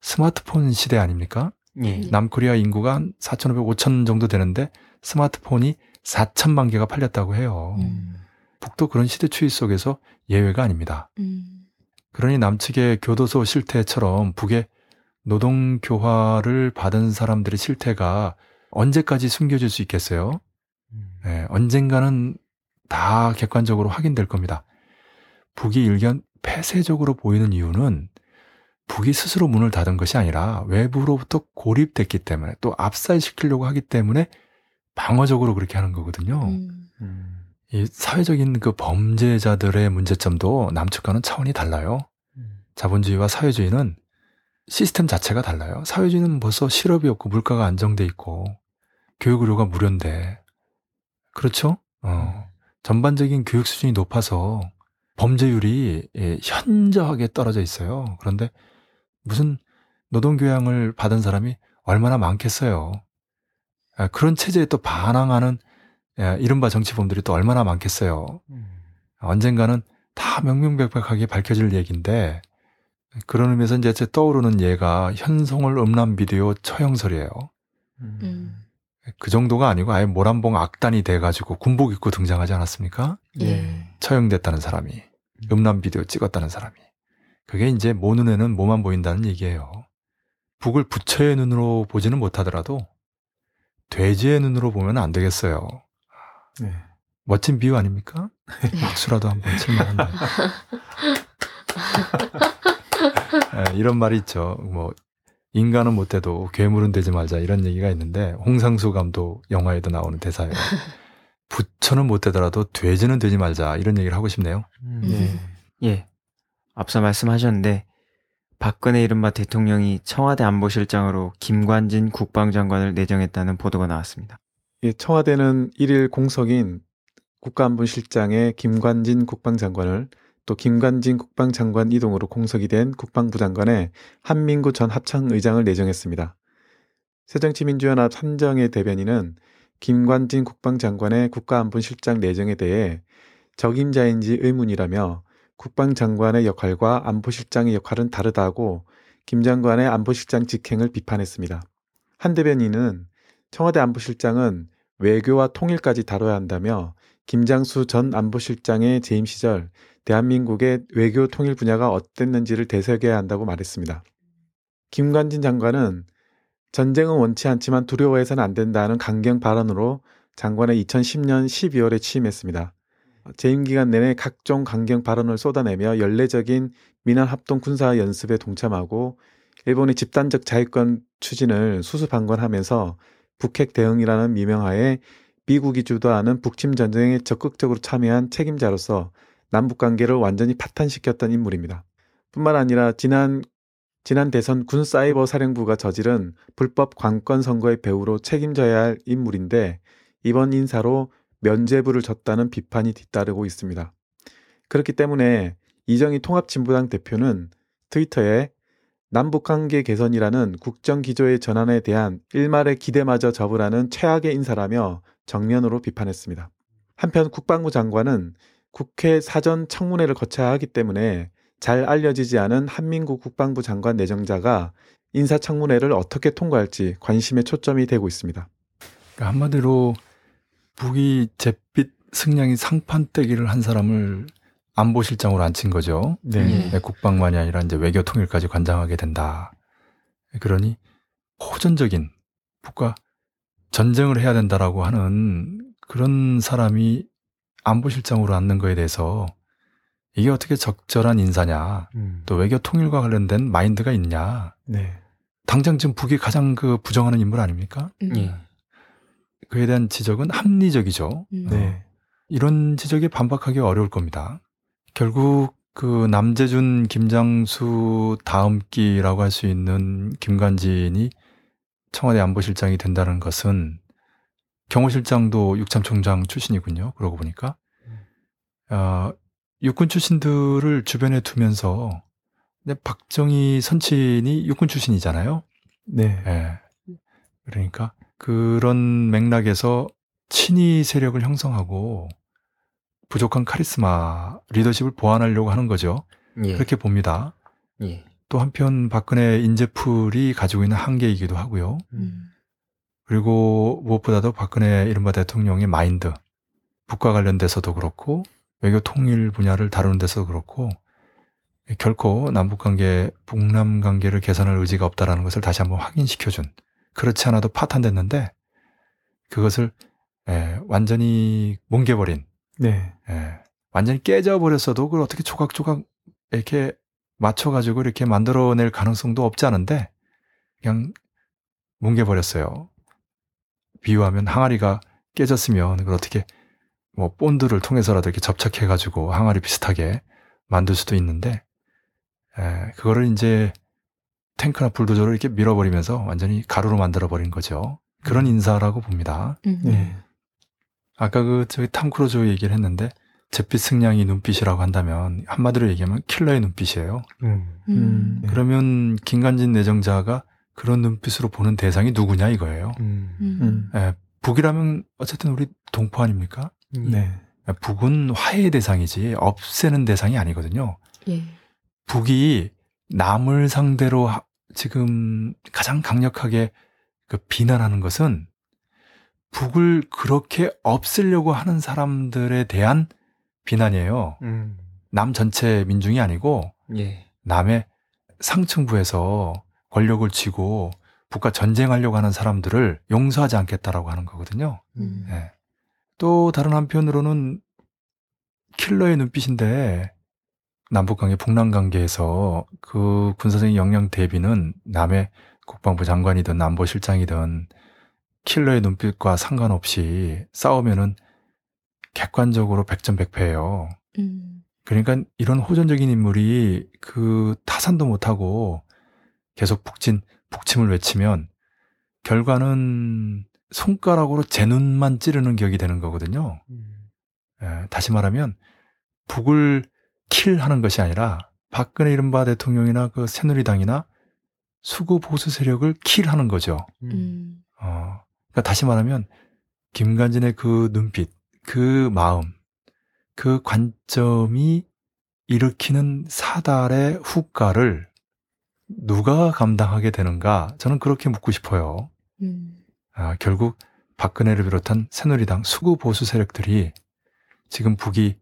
스마트폰 시대 아닙니까? 예. 남코리아 인구가 한 4,500, 5,000 정도 되는데 스마트폰이 4천만 개가 팔렸다고 해요. 음. 북도 그런 시대 추이 속에서 예외가 아닙니다. 음. 그러니 남측의 교도소 실태처럼 북의 노동 교화를 받은 사람들의 실태가 언제까지 숨겨질 수 있겠어요? 음. 네, 언젠가는 다 객관적으로 확인될 겁니다. 북이 일견 폐쇄적으로 보이는 이유는 북이 스스로 문을 닫은 것이 아니라 외부로부터 고립됐기 때문에 또 압살시키려고 하기 때문에 방어적으로 그렇게 하는 거거든요. 음. 음. 이 사회적인 그 범죄자들의 문제점도 남측과는 차원이 달라요. 음. 자본주의와 사회주의는 시스템 자체가 달라요. 사회주의는 벌써 실업이 없고 물가가 안정돼 있고 교육 의료가 무료인데 그렇죠? 어. 전반적인 교육 수준이 높아서 범죄율이 예, 현저하게 떨어져 있어요. 그런데 무슨 노동 교양을 받은 사람이 얼마나 많겠어요. 아, 그런 체제에 또 반항하는 예, 이른바 정치범들이 또 얼마나 많겠어요. 음. 언젠가는 다 명명백백하게 밝혀질 얘기인데 그런 의미에서 이제 제 떠오르는 예가 현송월 음란 비디오 처형설이에요. 음. 음. 그 정도가 아니고 아예 모란봉 악단이 돼가지고 군복 입고 등장하지 않았습니까? 예. 처형됐다는 사람이 음란 비디오 찍었다는 사람이 그게 이제 모 눈에는 뭐만 보인다는 얘기예요. 북을 부처의 눈으로 보지는 못하더라도 돼지의 눈으로 보면 안 되겠어요. 네. 멋진 비유 아닙니까? *laughs* 박수라도 한번 칠만한데. 예, *laughs* 이런 말이 있죠. 뭐 인간은 못돼도 괴물은 되지 말자 이런 얘기가 있는데 홍상수 감독 영화에도 나오는 대사예요. *laughs* 부처는 못되더라도 돼지는 되지 말자 이런 얘기를 하고 싶네요. 음. 예. 예. 앞서 말씀하셨는데 박근혜 이른바 대통령이 청와대 안보실장으로 김관진 국방장관을 내정했다는 보도가 나왔습니다. 예, 청와대는 1일 공석인 국가안보실장에 김관진 국방장관을 또 김관진 국방장관 이동으로 공석이 된 국방부 장관에 한민구 전 합창의장을 내정했습니다. 새정치민주연합 삼정의 대변인은 김관진 국방장관의 국가안보실장 내정에 대해 적임자인지 의문이라며 국방장관의 역할과 안보실장의 역할은 다르다고 김 장관의 안보실장 직행을 비판했습니다. 한 대변인은 청와대 안보실장은 외교와 통일까지 다뤄야 한다며 김장수 전 안보실장의 재임 시절 대한민국의 외교 통일 분야가 어땠는지를 되새겨야 한다고 말했습니다. 김관진 장관은 전쟁은 원치 않지만 두려워해서는 안 된다는 강경 발언으로 장관의 2010년 12월에 취임했습니다. 재임 기간 내내 각종 강경 발언을 쏟아내며 연례적인 민한 합동 군사 연습에 동참하고 일본의 집단적 자위권 추진을 수수방관하면서 북핵 대응이라는 미명하에 미국이 주도하는 북침 전쟁에 적극적으로 참여한 책임자로서 남북 관계를 완전히 파탄시켰던 인물입니다. 뿐만 아니라 지난 지난 대선 군 사이버 사령부가 저지른 불법 관건 선거의 배후로 책임져야 할 인물인데 이번 인사로 면죄부를 줬다는 비판이 뒤따르고 있습니다. 그렇기 때문에 이정희 통합진보당 대표는 트위터에 남북관계 개선이라는 국정 기조의 전환에 대한 일말의 기대마저 접으라는 최악의 인사라며 정면으로 비판했습니다. 한편 국방부 장관은 국회 사전 청문회를 거쳐야 하기 때문에 잘 알려지지 않은 한민국 국방부 장관 내정자가 인사청문회를 어떻게 통과할지 관심의 초점이 되고 있습니다. 그러니까 한마디로 북이 잿빛 승량이 상판떼기를 한 사람을 안보실장으로 앉힌 거죠. 네. 네, 국방만이 아니라 이제 외교 통일까지 관장하게 된다. 그러니 호전적인 북과 전쟁을 해야 된다라고 하는 그런 사람이 안보실장으로 앉는 거에 대해서 이게 어떻게 적절한 인사냐, 음. 또 외교 통일과 관련된 마인드가 있냐. 네. 당장 지금 북이 가장 그 부정하는 인물 아닙니까? 음. 예. 그에 대한 지적은 합리적이죠. 음. 네. 이런 지적에 반박하기 어려울 겁니다. 결국 그 남재준, 김장수 다음 기라고 할 수 있는 김관진이 청와대 안보실장이 된다는 것은 경호실장도 육참총장 출신이군요. 그러고 보니까 어, 육군 출신들을 주변에 두면서 근데 박정희 선친이 육군 출신이잖아요. 네. 예. 그러니까 그런 맥락에서 친위 세력을 형성하고 부족한 카리스마, 리더십을 보완하려고 하는 거죠. 예. 그렇게 봅니다. 예. 또 한편 박근혜 인재풀이 가지고 있는 한계이기도 하고요. 음. 그리고 무엇보다도 박근혜 이른바 대통령의 마인드, 북과 관련돼서도 그렇고 외교 통일 분야를 다루는 데서도 그렇고 결코 남북 관계, 북남 관계를 개선할 의지가 없다라는 것을 다시 한번 확인시켜준 그렇지 않아도 파탄됐는데 그것을 예, 완전히 뭉개버린 네. 예, 완전히 깨져버렸어도 그걸 어떻게 조각조각 이렇게 맞춰가지고 이렇게 만들어낼 가능성도 없지 않은데 그냥 뭉개버렸어요. 비유하면 항아리가 깨졌으면 그걸 어떻게 뭐 본드를 통해서라도 이렇게 접착해가지고 항아리 비슷하게 만들 수도 있는데 에, 그거를 이제 탱크나 불도저로 이렇게 밀어버리면서 완전히 가루로 만들어버린 거죠. 그런 인사라고 봅니다. 음. 네. 아까 그 저기 탐 크루즈 얘기를 했는데 잿빛 승냥이 눈빛이라고 한다면 한마디로 얘기하면 킬러의 눈빛이에요. 음. 음. 네. 그러면 김관진 내정자가 그런 눈빛으로 보는 대상이 누구냐 이거예요. 음. 음. 예, 북이라면 어쨌든 우리 동포 아닙니까? 네. 예, 북은 화해의 대상이지 없애는 대상이 아니거든요. 예. 북이 남을 상대로 하- 지금 가장 강력하게 그 비난하는 것은 북을 그렇게 없애려고 하는 사람들에 대한 비난이에요. 음. 남 전체 민중이 아니고 예. 남의 상층부에서 권력을 쥐고 북과 전쟁하려고 하는 사람들을 용서하지 않겠다라고 하는 거거든요. 음. 예. 또 다른 한편으로는 킬러의 눈빛인데 남북관계, 북남 관계에서 그 군사적인 역량 대비는 남의 국방부 장관이든 안보실장이든 킬러의 눈빛과 상관없이 싸우면은 객관적으로 백전백패예요. 음. 그러니까 이런 호전적인 인물이 그 타산도 못하고 계속 북진, 북침을 외치면 결과는 손가락으로 제 눈만 찌르는 격이 되는 거거든요. 음. 예, 다시 말하면 북을 킬하는 것이 아니라 박근혜 이른바 대통령이나 그 새누리당이나 수구 보수 세력을 킬하는 거죠. 음. 어, 그러니까 다시 말하면 김관진의 그 눈빛, 그 마음, 그 관점이 일으키는 사달의 후가를 누가 감당하게 되는가? 저는 그렇게 묻고 싶어요. 음. 아, 결국 박근혜를 비롯한 새누리당 수구 보수 세력들이 지금 북이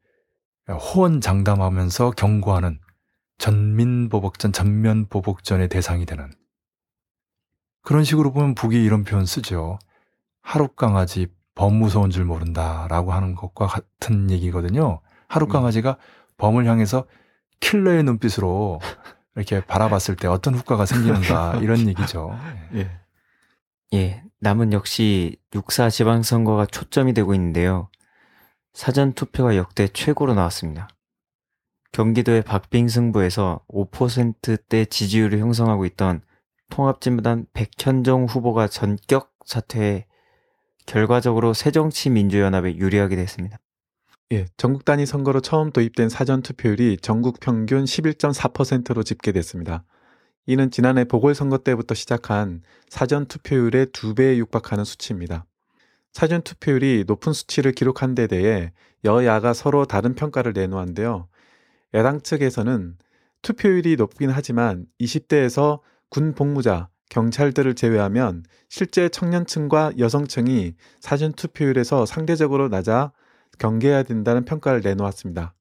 호언장담하면서 경고하는 전민보복전, 전면보복전의 대상이 되는 그런 식으로 보면 북이 이런 표현 쓰죠. 하룻강아지 범 무서운 줄 모른다라고 하는 것과 같은 얘기거든요. 하룻강아지가 범을 향해서 킬러의 눈빛으로 이렇게 바라봤을 때 어떤 효과가 생기는가 *laughs* 이런 얘기죠. 예. 예, 남은 역시 6사 지방선거가 초점이 되고 있는데요. 사전 투표가 역대 최고로 나왔습니다. 경기도의 박빙승부에서 5%대 지지율을 형성하고 있던 통합진보단 백현정 후보가 전격 사퇴해 결과적으로 새정치민주연합에 유리하게 됐습니다. 예, 전국 단위 선거로 처음 도입된 사전 투표율이 전국 평균 11.4%로 집계됐습니다. 이는 지난해 보궐선거 때부터 시작한 사전 투표율의 두 배에 육박하는 수치입니다. 사전 투표율이 높은 수치를 기록한 데 대해 여야가 서로 다른 평가를 내놓았는데요. 야당 측에서는 투표율이 높긴 하지만 20대에서 군 복무자, 경찰들을 제외하면 실제 청년층과 여성층이 사전 투표율에서 상대적으로 낮아 경계해야 된다는 평가를 내놓았습니다.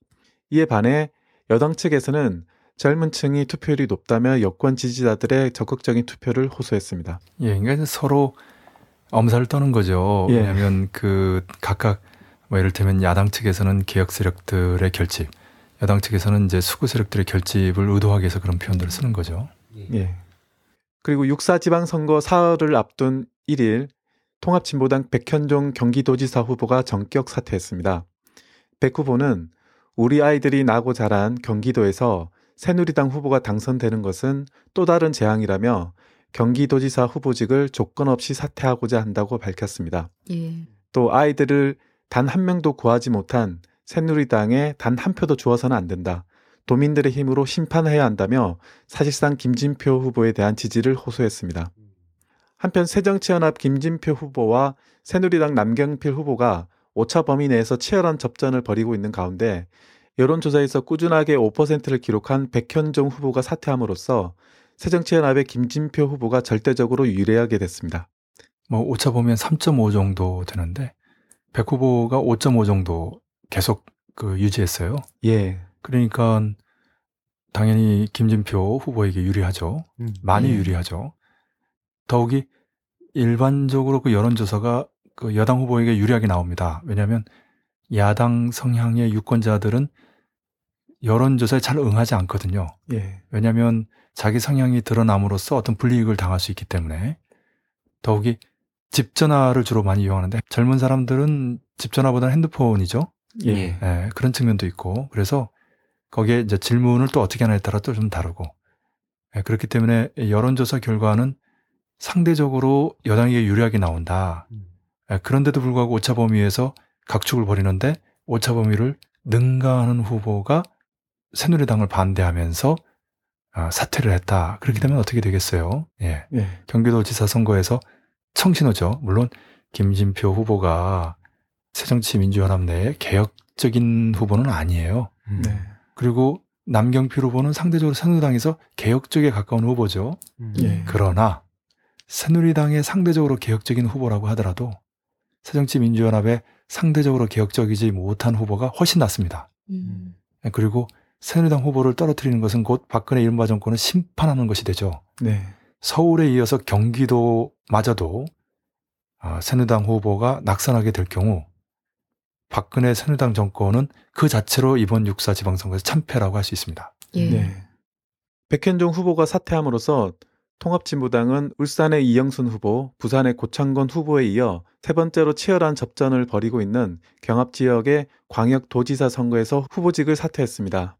이에 반해 여당 측에서는 젊은 층이 투표율이 높다며 여권 지지자들의 적극적인 투표를 호소했습니다. 예, 그러니까 서로 엄살을 떠는 거죠. 예. 왜냐하면 그 각각 뭐 예를들면 야당 측에서는 개혁 세력들의 결집, 여당 측에서는 이제 수구 세력들의 결집을 의도하기 위해서 그런 표현들을 쓰는 거죠. 예. 그리고 6사 지방선거 사흘을 앞둔 1일 통합진보당 백현종 경기도지사 후보가 전격 사퇴했습니다. 백 후보는 우리 아이들이 나고 자란 경기도에서 새누리당 후보가 당선되는 것은 또 다른 재앙이라며 경기도지사 후보직을 조건 없이 사퇴하고자 한다고 밝혔습니다. 예. 또 아이들을 단 한 명도 구하지 못한 새누리당에 단 한 표도 주어서는 안 된다. 도민들의 힘으로 심판해야 한다며 사실상 김진표 후보에 대한 지지를 호소했습니다. 한편 새정치연합 김진표 후보와 새누리당 남경필 후보가 오차 범위 내에서 치열한 접전을 벌이고 있는 가운데 여론조사에서 꾸준하게 5%를 기록한 백현종 후보가 사퇴함으로써 새정치연합의 김진표 후보가 절대적으로 유리하게 됐습니다. 뭐 오차 보면 3.5 정도 되는데 백 후보가 5.5 정도 계속 그 유지했어요. 예, 그러니까 당연히 김진표 후보에게 유리하죠. 많이 예. 유리하죠. 더욱이 일반적으로 그 여론조사가 그 여당 후보에게 유리하게 나옵니다. 왜냐하면 야당 성향의 유권자들은 여론조사에 잘 응하지 않거든요. 예, 왜냐하면 자기 성향이 드러남으로써 어떤 불이익을 당할 수 있기 때문에 더욱이 집 전화를 주로 많이 이용하는데 젊은 사람들은 집 전화보다는 핸드폰이죠. 예, 예, 그런 측면도 있고 그래서 거기에 이제 질문을 또 어떻게 하냐에 따라 또 좀 다르고 예, 그렇기 때문에 여론조사 결과는 상대적으로 여당에게 유리하게 나온다. 예, 그런데도 불구하고 오차 범위에서 각축을 벌이는데 오차 범위를 능가하는 후보가 새누리당을 반대하면서 아, 사퇴를 했다. 그렇게 되면 어떻게 되겠어요? 예. 예, 경기도지사 선거에서 청신호죠. 물론 김진표 후보가 새정치민주연합 내에 개혁적인 후보는 아니에요. 네, 그리고 남경필 후보는 상대적으로 새누리당에서 개혁 쪽에 가까운 후보죠. 예, 그러나 새누리당의 상대적으로 개혁적인 후보라고 하더라도 새정치민주연합의 상대적으로 개혁적이지 못한 후보가 훨씬 낫습니다. 음. 그리고 새누리당 후보를 떨어뜨리는 것은 곧 박근혜 이른바 정권을 심판하는 것이 되죠. 네, 서울에 이어서 경기도마저도 아, 새누리당 후보가 낙선하게 될 경우 박근혜 새누리당 정권은 그 자체로 이번 6사 지방선거에서 참패라고 할 수 있습니다. 예. 네. 백현종 후보가 사퇴함으로써 통합진보당은 울산의 이영순 후보, 부산의 고창건 후보에 이어 세 번째로 치열한 접전을 벌이고 있는 경합 지역의 광역도지사 선거에서 후보직을 사퇴했습니다.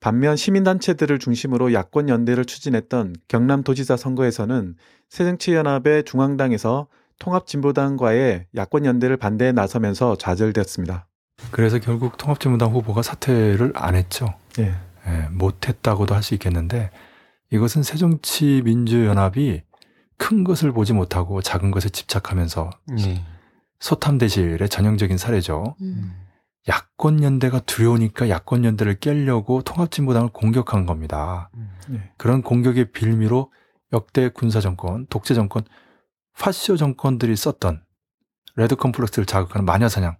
반면 시민단체들을 중심으로 야권 연대를 추진했던 경남도지사 선거에서는 새정치연합의 중앙당에서 통합진보당과의 야권 연대를 반대에 나서면서 좌절됐습니다. 그래서 결국 통합진보당 후보가 사퇴를 안 했죠. 예. 예, 못했다고도 할 수 있겠는데 이것은 새정치민주연합이 큰 것을 보지 못하고 작은 것에 집착하면서 예. 소탐대실의 전형적인 사례죠. 음. 야권 연대가 두려우니까 야권 연대를 깨려고 통합진보당을 공격한 겁니다. 예. 그런 공격의 빌미로 역대 군사 정권, 독재 정권, 파쇼 정권들이 썼던 레드 컴플렉스를 자극하는 마녀 사냥,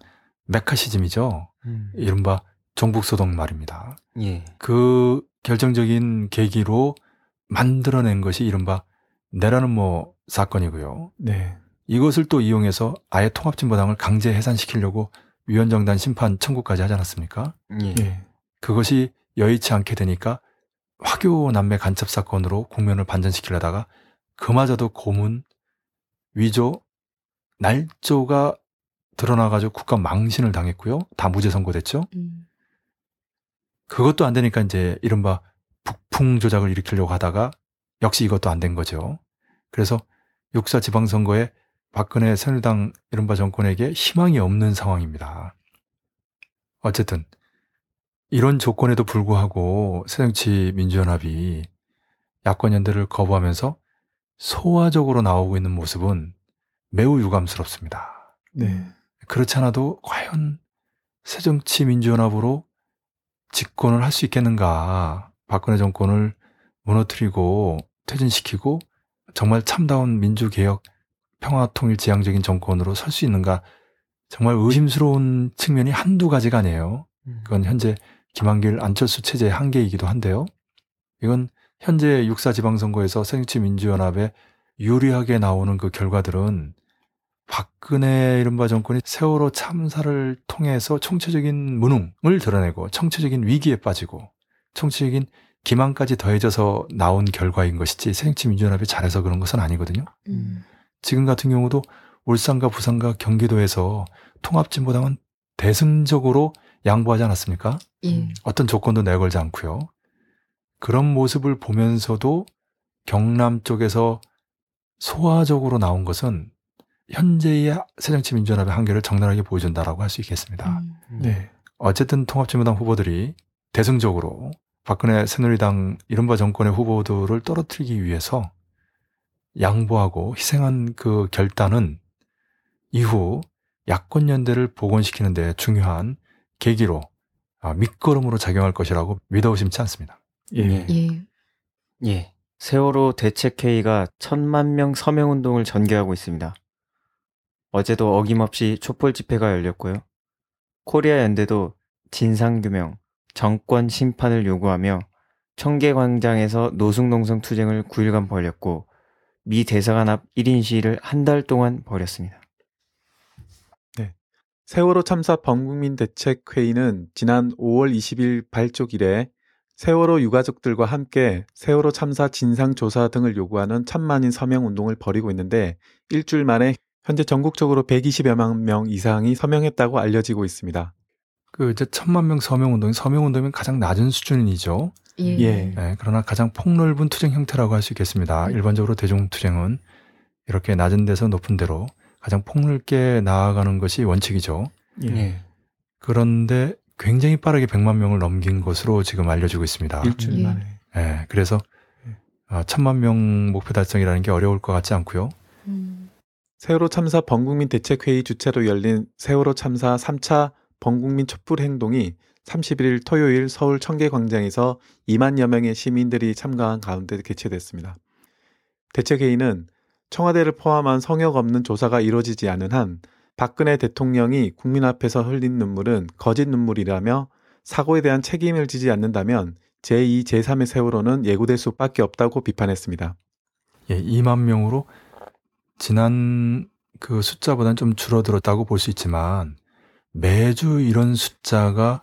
메카시즘이죠. 음. 이른바 종북 소동 말입니다. 예. 그 결정적인 계기로 만들어낸 것이 이른바 내라는 뭐 사건이고요. 네. 이것을 또 이용해서 아예 통합진보당을 강제 해산시키려고 위원정단 심판 청구까지 하지 않았습니까? 예. 예. 그것이 여의치 않게 되니까 화교 남매 간첩 사건으로 국면을 반전시키려다가 그마저도 고문, 위조, 날조가 드러나가지고 국가 망신을 당했고요. 다 무죄 선고됐죠. 음. 그것도 안 되니까 이제 이른바 북풍 조작을 일으키려고 하다가 역시 이것도 안 된 거죠. 그래서 육사 지방선거에 박근혜 새누리당 이른바 정권에게 희망이 없는 상황입니다. 어쨌든 이런 조건에도 불구하고 새정치 민주연합이 야권 연대를 거부하면서 소화적으로 나오고 있는 모습은 매우 유감스럽습니다. 네. 그렇지 않아도 과연 새정치민주연합으로 집권을 할 수 있겠는가? 박근혜 정권을 무너뜨리고 퇴진시키고 정말 참다운 민주개혁, 평화통일 지향적인 정권으로 설 수 있는가? 정말 의심스러운 측면이 한두 가지가 아니에요. 그건 현재 김한길 안철수 체제의 한계이기도 한데요. 이건 현재 육사 지방선거에서 새정치 민주연합에 유리하게 나오는 그 결과들은 박근혜 이른바 정권이 세월호 참사를 통해서 총체적인 무능을 드러내고 총체적인 위기에 빠지고 총체적인 기만까지 더해져서 나온 결과인 것이지 새정치 민주연합이 잘해서 그런 것은 아니거든요. 음. 지금 같은 경우도 울산과 부산과 경기도에서 통합진보당은 대승적으로 양보하지 않았습니까? 예. 어떤 조건도 내걸지 않고요. 그런 모습을 보면서도 경남 쪽에서 소화적으로 나온 것은 현재의 새정치민주연합의 한계를 적나라하게 보여준다라고 할 수 있겠습니다. 음. 네. 어쨌든 통합진보당 후보들이 대승적으로 박근혜 새누리당 이른바 정권의 후보들을 떨어뜨리기 위해서 양보하고 희생한 그 결단은 이후 야권 연대를 복원시키는 데 중요한 계기로 아, 밑거름으로 작용할 것이라고 믿어 의심치 않습니다. 예. 예. 예. 세월호 대책회의가 천만 명 서명 운동을 전개하고 있습니다. 어제도 어김없이 촛불 집회가 열렸고요. 코리아 연대도 진상규명, 정권 심판을 요구하며 청계광장에서 노숙농성 투쟁을 9일간 벌였고 미 대사관 앞 1인 시위를 한 달 동안 벌였습니다. 세월호 참사 범국민 대책 회의는 지난 5월 20일 발족 이래 세월호 유가족들과 함께 세월호 참사 진상조사 등을 요구하는 천만인 서명 운동을 벌이고 있는데 일주일 만에 현재 전국적으로 120여만 명 이상이 서명했다고 알려지고 있습니다. 그 이제 천만 명 서명 운동이 서명 운동이면 가장 낮은 수준이죠. 예. 예. 네, 그러나 가장 폭넓은 투쟁 형태라고 할 수 있겠습니다. 일반적으로 대중 투쟁은 이렇게 낮은 데서 높은 데로 가장 폭넓게 나아가는 것이 원칙이죠. 예. 그런데 굉장히 빠르게 100만 명을 넘긴 것으로 지금 알려지고 있습니다. 일주일 예. 만에. 예, 그래서 예. 아, 천만 명 목표 달성이라는 게 어려울 것 같지 않고요. 음. 세월호 참사 범국민 대책회의 주최로 열린 세월호 참사 3차 범국민 촛불 행동이 31일 토요일 서울 청계광장에서 2만여 명의 시민들이 참가한 가운데 개최됐습니다. 대책회의는 청와대를 포함한 성역 없는 조사가 이루어지지 않은 한 박근혜 대통령이 국민 앞에서 흘린 눈물은 거짓 눈물이라며 사고에 대한 책임을 지지 않는다면 제2, 제3의 세월호는 예고될 수밖에 없다고 비판했습니다. 예, 2만 명으로 지난 그 숫자보다는 좀 줄어들었다고 볼 수 있지만 매주 이런 숫자가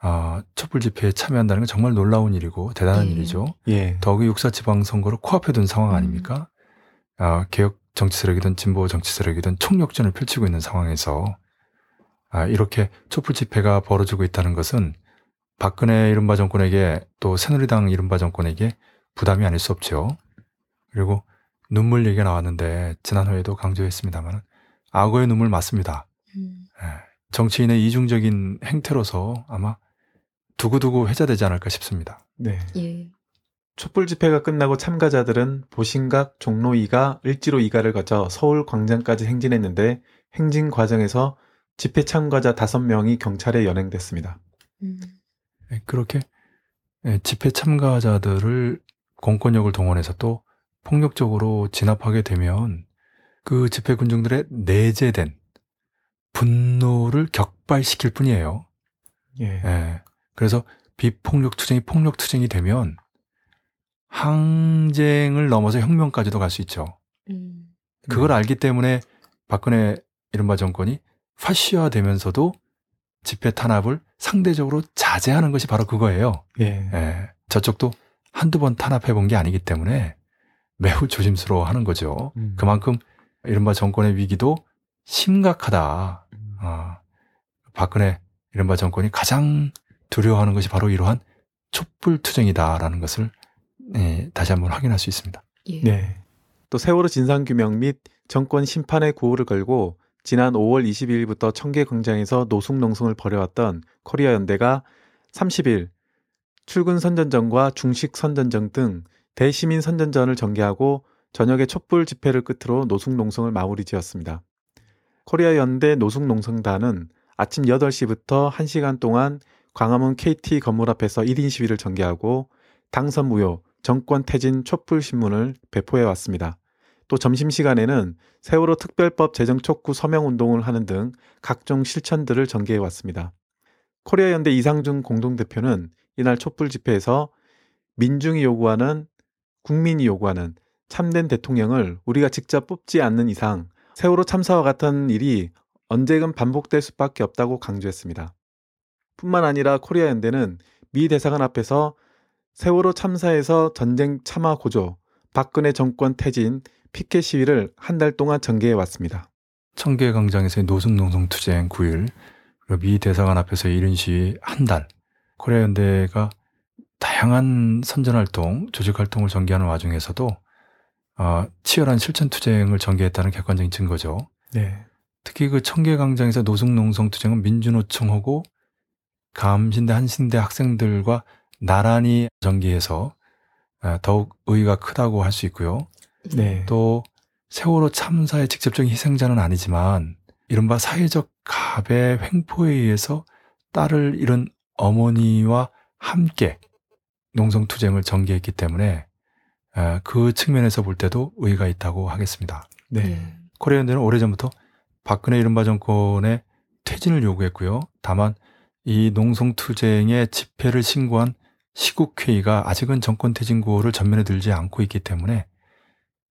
아, 촛불 집회에 참여한다는 건 정말 놀라운 일이고 대단한 예. 일이죠. 예. 더욱이 육사 지방선거를 코앞에 둔 상황 음. 아닙니까? 아, 개혁 정치 세력이든 진보 정치 세력이든 총력전을 펼치고 있는 상황에서 아, 이렇게 촛불 집회가 벌어지고 있다는 것은 박근혜 이른바 정권에게 또 새누리당 이른바 정권에게 부담이 아닐 수 없죠. 그리고 눈물 얘기가 나왔는데 지난 회에도 강조했습니다만 악어의 눈물 맞습니다. 음. 예, 정치인의 이중적인 행태로서 아마 두고두고 회자되지 않을까 싶습니다. 네. 예. 촛불 집회가 끝나고 참가자들은 보신각, 종로 2가, 을지로 2가를 거쳐 서울 광장까지 행진했는데 행진 과정에서 집회 참가자 5명이 경찰에 연행됐습니다. 음. 예, 그렇게 예, 집회 참가자들을 공권력을 동원해서 또 폭력적으로 진압하게 되면 그 집회 군중들의 내재된 분노를 격발시킬 뿐이에요. 예. 예. 그래서 비폭력 투쟁이 폭력 투쟁이 되면 항쟁을 넘어서 혁명까지도 갈 수 있죠. 음. 그걸 네. 알기 때문에 박근혜 이른바 정권이 파시화 되면서도 집회 탄압을 상대적으로 자제하는 것이 바로 그거예요. 예. 예. 저쪽도 한두 번 탄압해 본 게 아니기 때문에 매우 조심스러워 하는 거죠. 음. 그만큼 이른바 정권의 위기도 심각하다. 음. 아, 박근혜 이른바 정권이 가장 두려워하는 것이 바로 이러한 촛불 투쟁이다라는 것을 예, 다시 한번 확인할 수 있습니다. 예. 네. 또 세월호 진상규명 및 정권 심판의 구호를 걸고 지난 5월 22일부터 청계광장에서 노숙농성을 벌여왔던 코리아 연대가 30일 출근 선전전과 중식 선전전 등 대시민 선전전을 전개하고 저녁에 촛불 집회를 끝으로 노숙농성을 마무리 지었습니다. 코리아 연대 노숙농성단은 아침 8시부터 1시간 동안 광화문 KT 건물 앞에서 1인 시위를 전개하고 당선 무효, 정권 퇴진 촛불 신문을 배포해 왔습니다. 또 점심시간에는 세월호 특별법 제정 촉구 서명 운동을 하는 등 각종 실천들을 전개해 왔습니다. 코리아 연대 이상준 공동대표는 이날 촛불 집회에서 민중이 요구하는 국민이 요구하는 참된 대통령을 우리가 직접 뽑지 않는 이상 세월호 참사와 같은 일이 언제든 반복될 수밖에 없다고 강조했습니다. 뿐만 아니라 코리아 연대는 미 대사관 앞에서 세월호 참사에서 전쟁 참화 고조, 박근혜 정권 퇴진, 피켓 시위를 한 달 동안 전개해 왔습니다. 청계 광장에서의 노숙농성 투쟁 9일, 그리고 미 대사관 앞에서 1인 시위 한 달, 코리아 연대가 다양한 선전 활동, 조직 활동을 전개하는 와중에서도 어, 치열한 실천 투쟁을 전개했다는 객관적인 증거죠. 네. 특히 그 청계 광장에서 노숙농성 투쟁은 민주노총하고 감신대 한신대 학생들과 나란히 전개해서 어, 더욱 의의가 크다고 할 수 있고요. 네. 또 세월호 참사의 직접적인 희생자는 아니지만 이른바 사회적 갑의 횡포에 의해서 딸을 잃은 어머니와 함께 농성투쟁을 전개했기 때문에 어, 그 측면에서 볼 때도 의의가 있다고 하겠습니다. 네. 예. 코리아연대는 오래전부터 박근혜 이른바 정권의 퇴진을 요구했고요. 다만 이 농성투쟁의 집회를 신고한 시국회의가 아직은 정권 퇴진 구호를 전면에 들지 않고 있기 때문에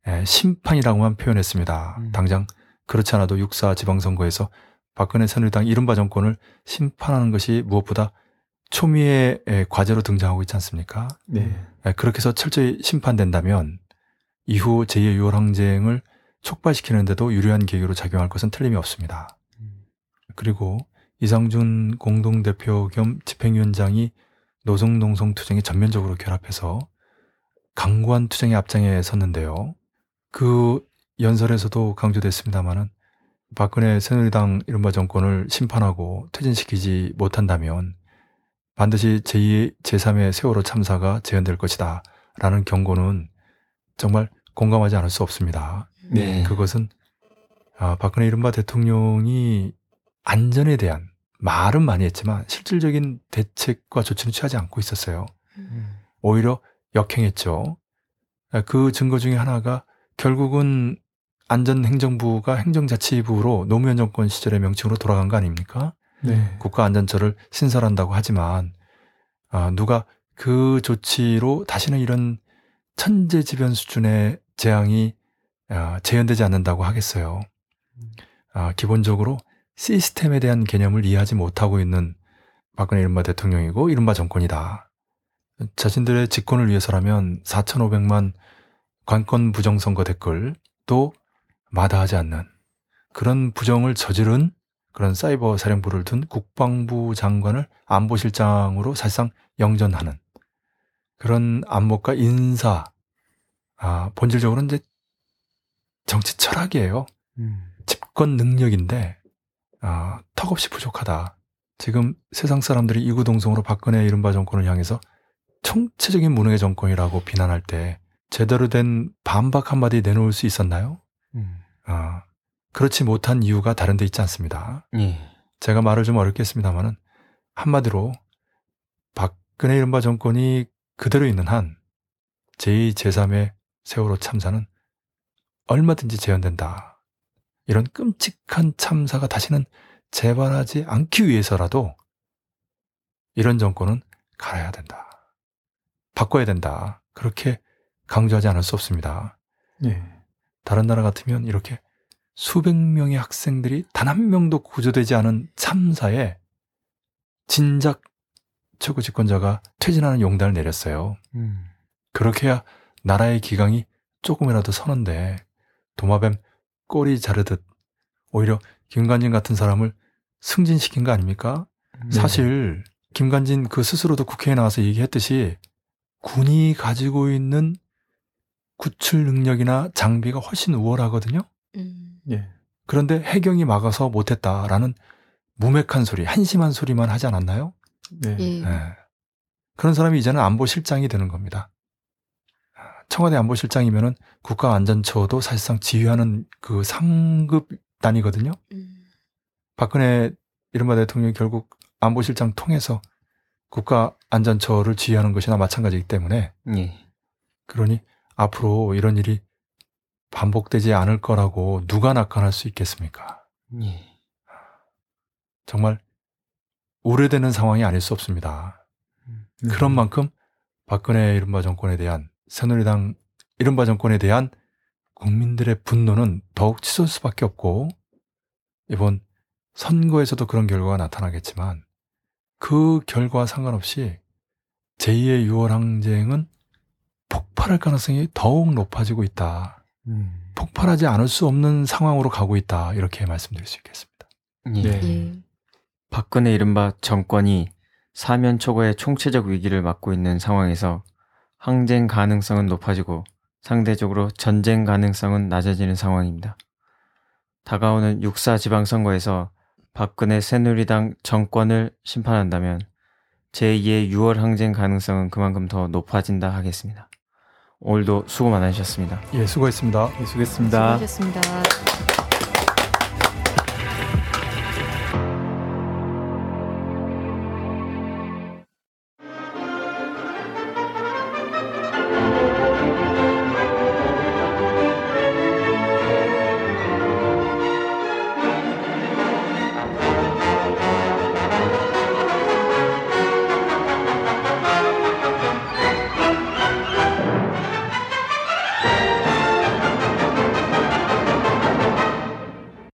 에, 심판이라고만 표현했습니다. 음. 당장 그렇지 않아도 육사 지방선거에서 박근혜 새누리당 이른바 정권을 심판하는 것이 무엇보다 초미의 에, 과제로 등장하고 있지 않습니까? 네. 에, 그렇게 해서 철저히 심판된다면 이후 제2의 6월 항쟁을 촉발시키는데도 유리한 계기로 작용할 것은 틀림이 없습니다. 그리고 이상준 공동대표 겸 집행위원장이 노동농성 투쟁에 전면적으로 결합해서 강구한 투쟁의 앞장에 섰는데요. 그 연설에서도 강조됐습니다마는 박근혜 새누리당 이른바 정권을 심판하고 퇴진시키지 못한다면 반드시 제2, 제3의 세월호 참사가 재현될 것이다. 라는 경고는 정말 공감하지 않을 수 없습니다. 네. 그것은 아, 박근혜 이른바 대통령이 안전에 대한 말은 많이 했지만 실질적인 대책과 조치는 취하지 않고 있었어요. 음. 오히려 역행했죠. 아, 그 증거 중에 하나가 결국은 안전행정부가 행정자치부로 노무현 정권 시절의 명칭으로 돌아간 거 아닙니까? 네. 국가안전처를 신설한다고 하지만 아, 누가 그 조치로 다시는 이런 천재지변 수준의 재앙이 아, 재현되지 않는다고 하겠어요. 아, 기본적으로 시스템에 대한 개념을 이해하지 못하고 있는 박근혜 이른바 대통령이고 이른바 정권이다. 자신들의 집권을 위해서라면 4,500만 관건 부정선거 댓글도 마다하지 않는 그런 부정을 저지른 그런 사이버 사령부를 둔 국방부 장관을 안보실장으로 사실상 영전하는 그런 안목과 인사, 아, 본질적으로는 이제 정치 철학이에요. 음. 집권 능력인데, 아, 턱없이 부족하다. 지금 세상 사람들이 이구동성으로 박근혜 이른바 정권을 향해서 총체적인 무능의 정권이라고 비난할 때 제대로 된 반박 한마디 내놓을 수 있었나요? 음. 아, 그렇지 못한 이유가 다른 데 있지 않습니다. 예. 제가 말을 좀 어렵겠습니다만은 한마디로 박근혜 이른바 정권이 그대로 있는 한 제2, 제3의 세월호 참사는 얼마든지 재현된다. 이런 끔찍한 참사가 다시는 재발하지 않기 위해서라도 이런 정권은 갈아야 된다. 바꿔야 된다. 그렇게 강조하지 않을 수 없습니다. 예. 다른 나라 같으면 이렇게 수백 명의 학생들이 단 한 명도 구조되지 않은 참사에 진작 최고 집권자가 퇴진하는 용단을 내렸어요. 음. 그렇게 해야 나라의 기강이 조금이라도 서는데 도마뱀 꼬리 자르듯 오히려 김관진 같은 사람을 승진시킨 거 아닙니까? 네. 사실 김관진 그 스스로도 국회에 나와서 얘기했듯이 군이 가지고 있는 구출 능력이나 장비가 훨씬 우월하거든요. 음. 예. 그런데 해경이 막아서 못했다라는 무맥한 소리, 한심한 소리만 하지 않았나요? 네. 예. 예. 그런 사람이 이제는 안보실장이 되는 겁니다. 청와대 안보실장이면은 국가안전처도 사실상 지휘하는 그 상급 단위거든요. 음. 박근혜 이른바 대통령이 결국 안보실장 통해서 국가안전처를 지휘하는 것이나 마찬가지이기 때문에 예. 그러니 앞으로 이런 일이 반복되지 않을 거라고 누가 낙관할 수 있겠습니까? 예. 정말 우려되는 상황이 아닐 수 없습니다. 음. 그런 만큼 박근혜 이른바 정권에 대한 새누리당 이른바 정권에 대한 국민들의 분노는 더욱 치솟을 수밖에 없고 이번 선거에서도 그런 결과가 나타나겠지만 그 결과와 상관없이 제2의 6월 항쟁은 폭발할 가능성이 더욱 높아지고 있다. 음. 폭발하지 않을 수 없는 상황으로 가고 있다. 이렇게 말씀드릴 수 있겠습니다. 예. 네. 예. 박근혜 이른바 정권이 사면 초과의 총체적 위기를 맞고 있는 상황에서 항쟁 가능성은 높아지고 상대적으로 전쟁 가능성은 낮아지는 상황입니다. 다가오는 육사 지방선거에서 박근혜 새누리당 정권을 심판한다면 제2의 6월 항쟁 가능성은 그만큼 더 높아진다 하겠습니다. 오늘도 수고 많으셨습니다. 예, 수고했습니다. 예, 수고했습니다. 수고하셨습니다.